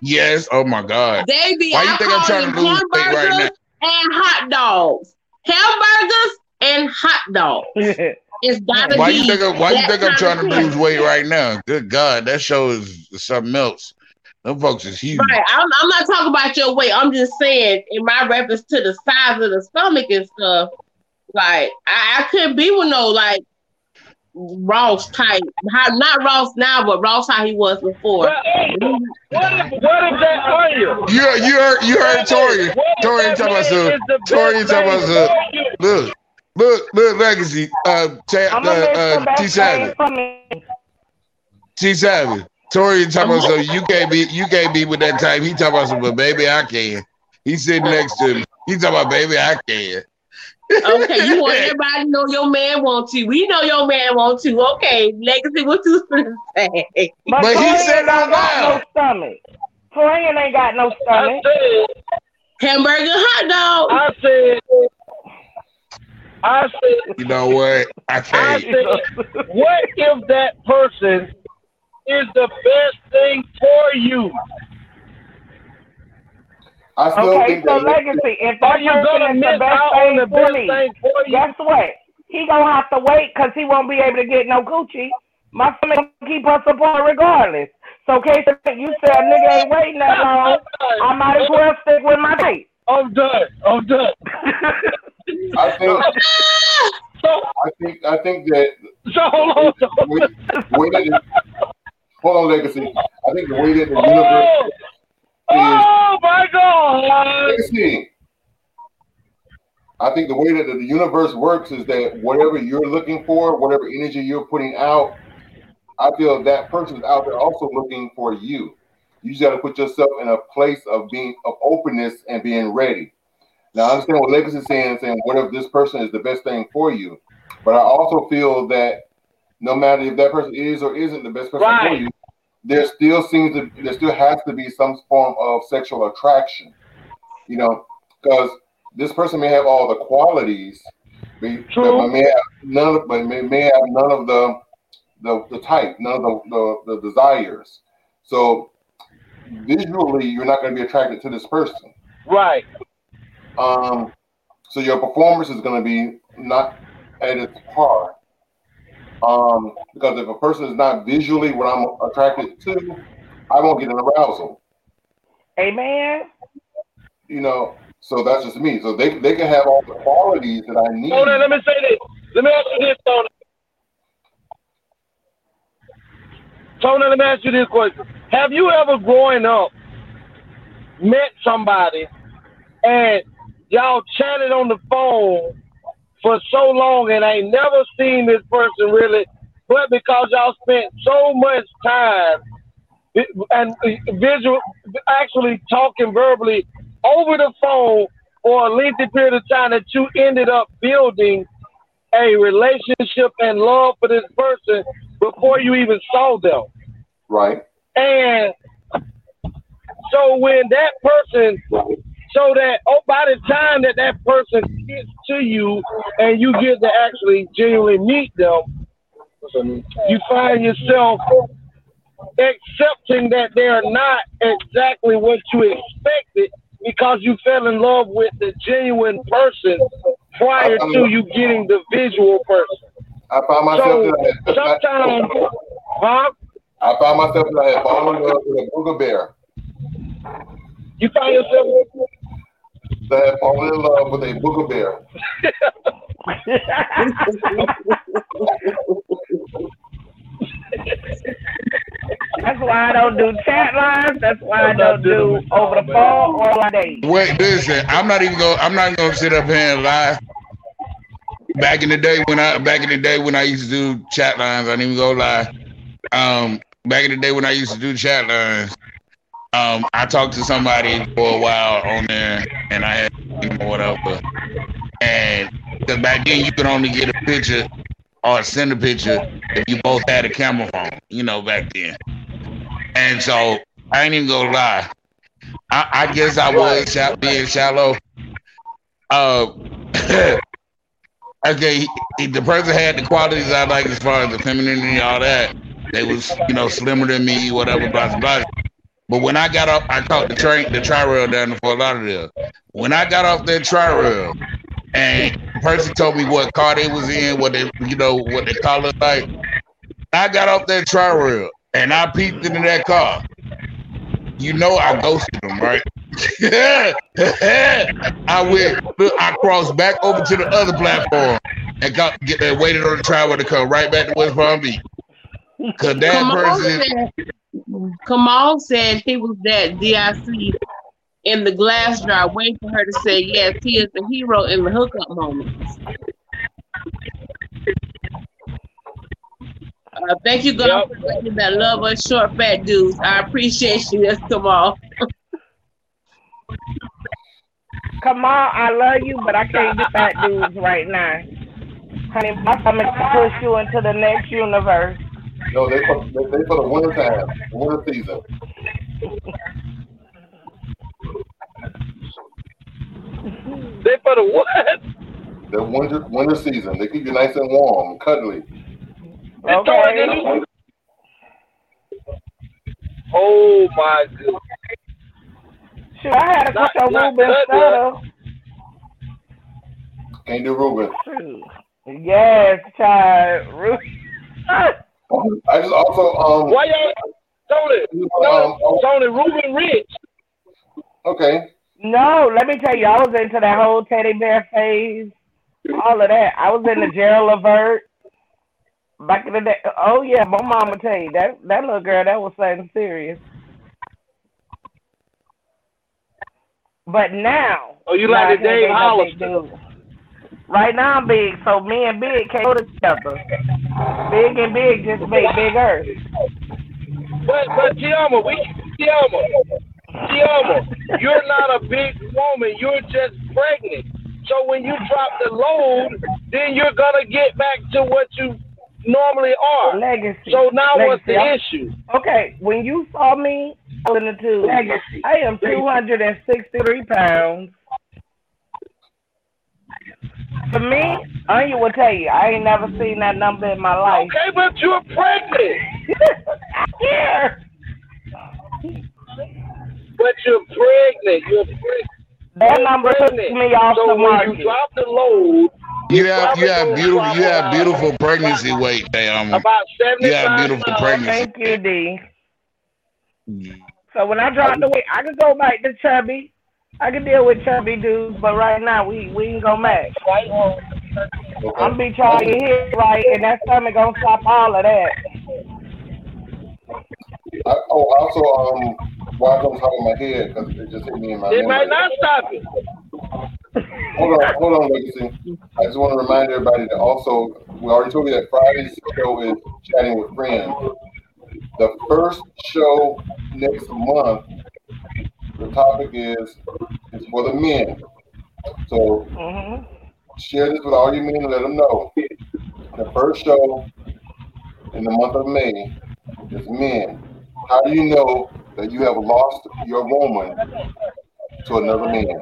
yes. Oh my God. Baby, Why you I think I'm trying to lose weight right hamburgers and hot dogs. Hamburgers and hot dogs. It's gotta Why you think I'm, why you think I'm trying to lose weight right now? Good God, that show is something else. Them folks is huge. Right. I'm, I'm not talking about your weight. I'm just saying, in my reference to the size of the stomach and stuff, like I, I couldn't be with no like Ross type. How, not Ross now, but Ross how he was before. What if, what if that are you? You you heard you heard Tori. Tori talking about some. Tori talking about some. Look, look, look, legacy. Uh, Cha- I'm gonna miss the uh, uh, T Savage. thing from me. T Savage. Tori talking about some. You can't be you can't be with that type. He talking about some. But baby, I can. He sitting next to me. He talking about baby, I can. Okay, you want everybody to know your man wants you. We know your man wants you. Okay, legacy, what you gonna say? But, But he said ain't out got loud. no stomach. Torian ain't got no stomach. Said, Hamburger hot dog. I said, I said, You know what? I I can't. said, what if that person is the best thing for you? I still Okay, think so that legacy. If Are that you person gonna is the miss best out on thing the for best me, thing for you? guess what? He gonna have to wait because he won't be able to get no Gucci. My stomach gonna keep us apart regardless. So, case you said a nigga ain't waiting that long. I might as well stick with my date. I'm done. I'm done. I think I think I think that So hold on. the way that the, hold on legacy. I think the way that the oh! universe Oh my God! I think the way that the universe works is that whatever you're looking for, whatever energy you're putting out, I feel that person's out there also looking for you. You just got to put yourself in a place of being of openness and being ready. Now, I understand what Legacy is saying, saying what if this person is the best thing for you, but I also feel that no matter if that person is or isn't the best person for you, there still seems to there still has to be some form of sexual attraction. You know, because this person may have all the qualities, but may have none of, but may, may have none of the the, the type, none of the, the, the desires. So visually, you're not going to be attracted to this person. Right. Um, so your performance is going to be not at its par. Um, because if a person is not visually what I'm attracted to, I won't get an arousal. Amen. You know, so that's just me. So they they can have all the qualities that I need. Hold on, let me say this. Let me ask you this, Tony. Tony, let me ask you this question. Have you ever growing up met somebody and y'all chatted on the phone for so long and ain't never seen this person really, but because y'all spent so much time and uh, visual actually talking verbally over the phone for a lengthy period of time that you ended up building a relationship and love for this person before you even saw them. Right. And so when that person so that oh, by the time that that person gets to you and you get to actually genuinely meet them, you find yourself accepting that they're not exactly what you expected because you fell in love with the genuine person prior to you getting the visual person. I found myself So that I had, sometimes, huh? I found myself that I had fallen in love with a booger bear. You find yourself That I had fallen in love with a booger bear. That's why I don't do chat lines. That's why I don't do over the phone or on days. Wait, listen. I'm not even going. I'm not going to sit up here and lie. Back in the day when I back in the day when I used to do chat lines, I didn't even go lie. Um, back in the day when I used to do chat lines, um, I talked to somebody for a while on there, and I had whatever. And because back then you could only get a picture or send a picture if you both had a camera phone. You know, back then. And so I ain't even gonna lie. I, I guess I was being shallow. Uh, okay, he- he- the person had the qualities I like as far as the femininity, and all that. They was, you know, slimmer than me, whatever, blah blah. blah. But when I got up, I caught the train, the tri rail down to Fort Lauderdale. When I got off that tri rail, and the person told me what car they was in, what they, you know, what they call it like. I got off that tri rail and I peeped into that car. You know I ghosted them, right? I went, I crossed back over to the other platform and got get there, waited on the tri rail to come right back to West Palm Beach. Cause that Kamal person, Kamal said he was that DIC in the glass jar waiting for her to say yes, he is the hero in the hookup moments. Uh, thank you, God, for letting that love us short fat dudes. I appreciate you. That's Kamal. Come on, I love you, but I can't get fat dudes right now. Honey, I'm going to push you into the next universe. No, they for, they, they for the winter time, winter season. They for the what? The winter winter season. They keep you nice and warm, cuddly. Okay. Oh my goodness. Shoot, I had a Not- couple not Ruben Studdard. Can't do Ruben. Yes, child. Ruben. I just also um. Why y'all Tony? Um, um, um, Tony, Tony Ruben Rich. Okay. No, let me tell you, I was into that whole teddy bear phase, all of that. I was into Gerald Levert back in the day. Oh yeah, my mama tell you that that little girl that was something serious. But now, Oh, you like the Dave I can't Hollister. get no big dude. Right now I'm big, so me and Big can't go together. Big and Big just make bigger. But but TeAma, we TeAma, TeAma, you're not a big woman. You're just pregnant. So when you drop the load, then you're gonna get back to what you normally are. Legacy. So now what's the Legacy. issue? Okay, when you saw me I was in the tube, Legacy. I am 263 pounds. For me, Anya will tell you, I ain't never seen that number in my life. Okay, but you're pregnant. yeah. But you're pregnant. You're pregnant. That number took me off so the when market. you drop the load, you have you have beautiful you have beautiful pregnancy weight, damn. about seventy. You have beautiful pregnancy. Thank you, D. Mm. So when I drop the weight, I can go back to chubby. I can deal with chubby dudes, but right now we we ain't gonna match. I'm be trying to hit right, and that stomach gonna stop all of that. I, oh, also um, why on top of my head because it just hit me in my. it might not stop it. Hold on, hold on, Legacy. I just want to remind everybody that also, we already told you that Friday's show is chatting with friends. The first show next month, the topic is is for the men. So Mm-hmm. share this with all your men and let them know. The first show in the month of May is men. How do you know that you have lost your woman to another man?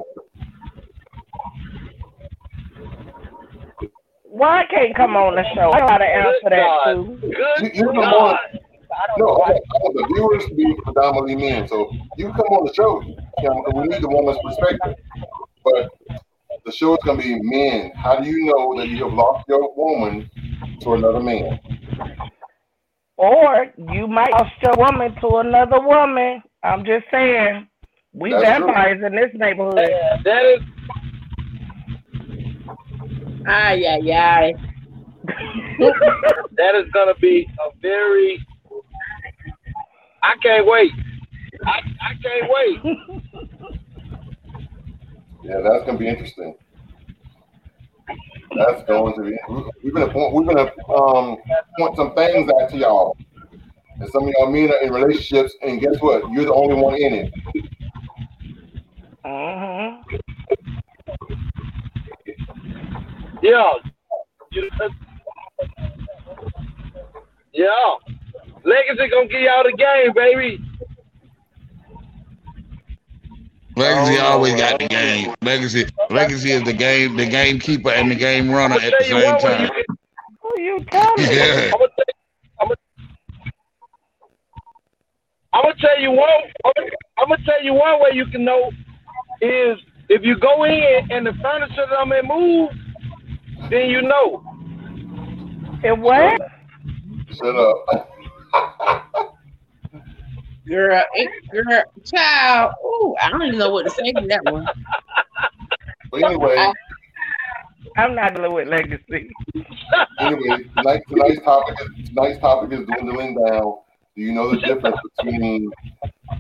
Why I can't come on the show? I gotta answer that too. You, you come on. No, I want, I want the viewers to be predominantly men. So you come on the show, Kim, 'cause we need the woman's perspective. But the show is going to be men. How do you know that you have lost your woman to another man? Or you might lost your woman to another woman. I'm just saying. We That's true. vampires in this neighborhood. That is Ay, ay, ay. that is gonna be a very. I can't wait. I, I can't wait. Yeah, that's going to be interesting. That's going to be. We're gonna point. We're gonna um, point some things out to y'all. And some of y'all men are in relationships, and guess what? You're the only one in it. Uh-huh. Yeah. Yeah. Legacy gonna give y'all the game, baby. Legacy oh, always got oh, the game. Oh. Legacy, Legacy is the game, the gamekeeper and the game runner at the same time. Who you telling? Yeah. I'm gonna tell I'm gonna, I'm gonna tell you one. I'm gonna, tell you one way you can know is if you go in and the furniture that I'm in move, then you know. It what? Shut up. Girl, it, girl, child. Ooh, I don't even know what to say to that one. But anyway, I'm not dealing with legacy. anyway, tonight, tonight's topic is tonight's topic is dwindling down. Do you know the difference between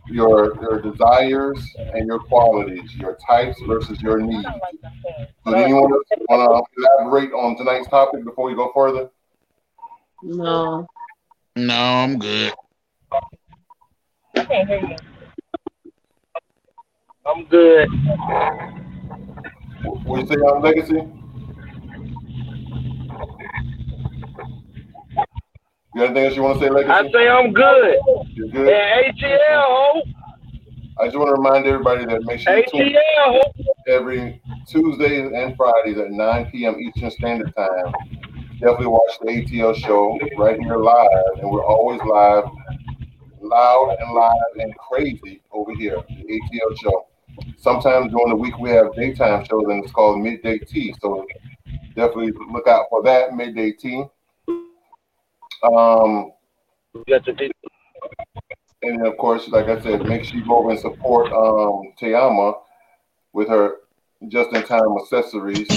your your desires and your qualities, your types versus your needs? So, do anyone want to elaborate on tonight's topic before we go further? No. No, I'm good. I can't hear you. I'm good. What you say on legacy? You got anything else you want to say, legacy? I say I'm good. You're good. And ATL, ho. I just want to remind everybody that make sure you tune every Tuesdays and Fridays at 9 p.m. Eastern Standard Time. Definitely watch the ATL show right here live, and we're always live, loud and live and crazy over here. The ATL show. Sometimes during the week we have daytime shows, and it's called Midday Tea. So definitely look out for that Midday Tea. Um, and of course, like I said, make sure you go over and support um, TeAma with her just-in-time accessories.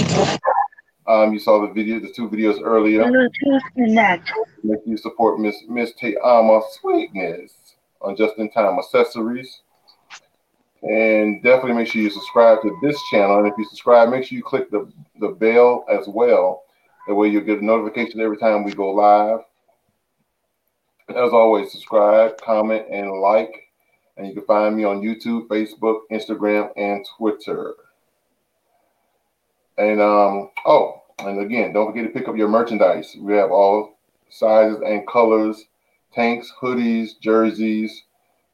Um, you saw the video, the two videos earlier. Make sure you support Miss Miss TeAma Sweetness on just-in-time accessories. And definitely make sure you subscribe to this channel. And if you subscribe, make sure you click the, the bell as well. That way you'll get a notification every time we go live. As always, subscribe, comment, and like. And you can find me on YouTube, Facebook, Instagram, and Twitter. And um, oh, and again, don't forget to pick up your merchandise. We have all sizes and colors, tanks, hoodies, jerseys,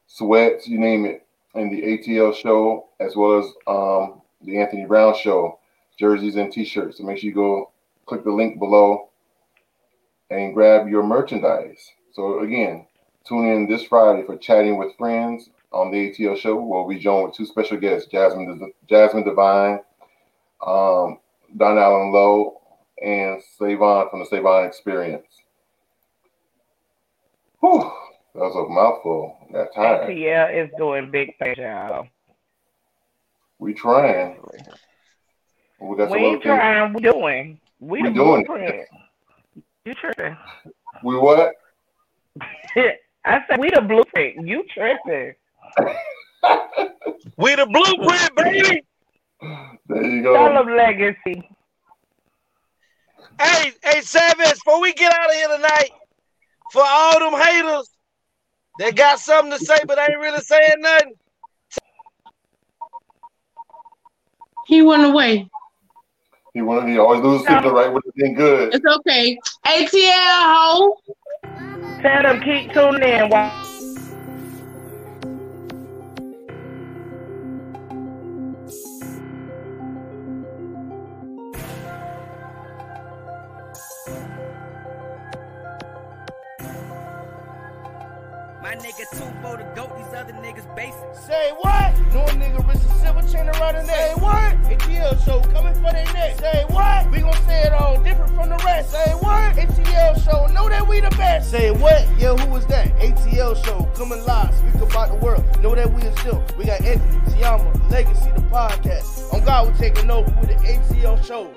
sweats, you name it, in the ATL show, as well as um, the Anthony Brown show, jerseys and t-shirts. So make sure you go click the link below and grab your merchandise. So again, tune in this Friday for chatting with friends on the ATL show. where We'll be joined with two special guests, Jasmine Jasmine Divine, um, Donallen Lowe, and Savon from the Savon Experience. Whew, that was a mouthful. Got tired. Yeah, it's doing big things, y'all. We trying. We got We other ain't things. trying, we doing. We, We the doing it. blueprint. You tripping. We what? I said we the blueprint. You tripping. We the blueprint, baby. There you Tell go. them legacy. Hey, hey, Savage, before we get out of here tonight, for all them haters that got something to say but ain't really saying nothing, He went away. He wanted. He always loses signal right when it's been good. It's okay. ATL ho. Tell them keep tuning in. Around. Say what? ATL show coming for their neck. Say what? We gon' say it all different from the rest. Say what? ATL show, know that we the best. Say what? Yeah, who was that? ATL show coming live, speak about the world. Know that we is still. We got Anthony, TeAma, Legacy, the podcast. On God, we're taking over with the ATL show.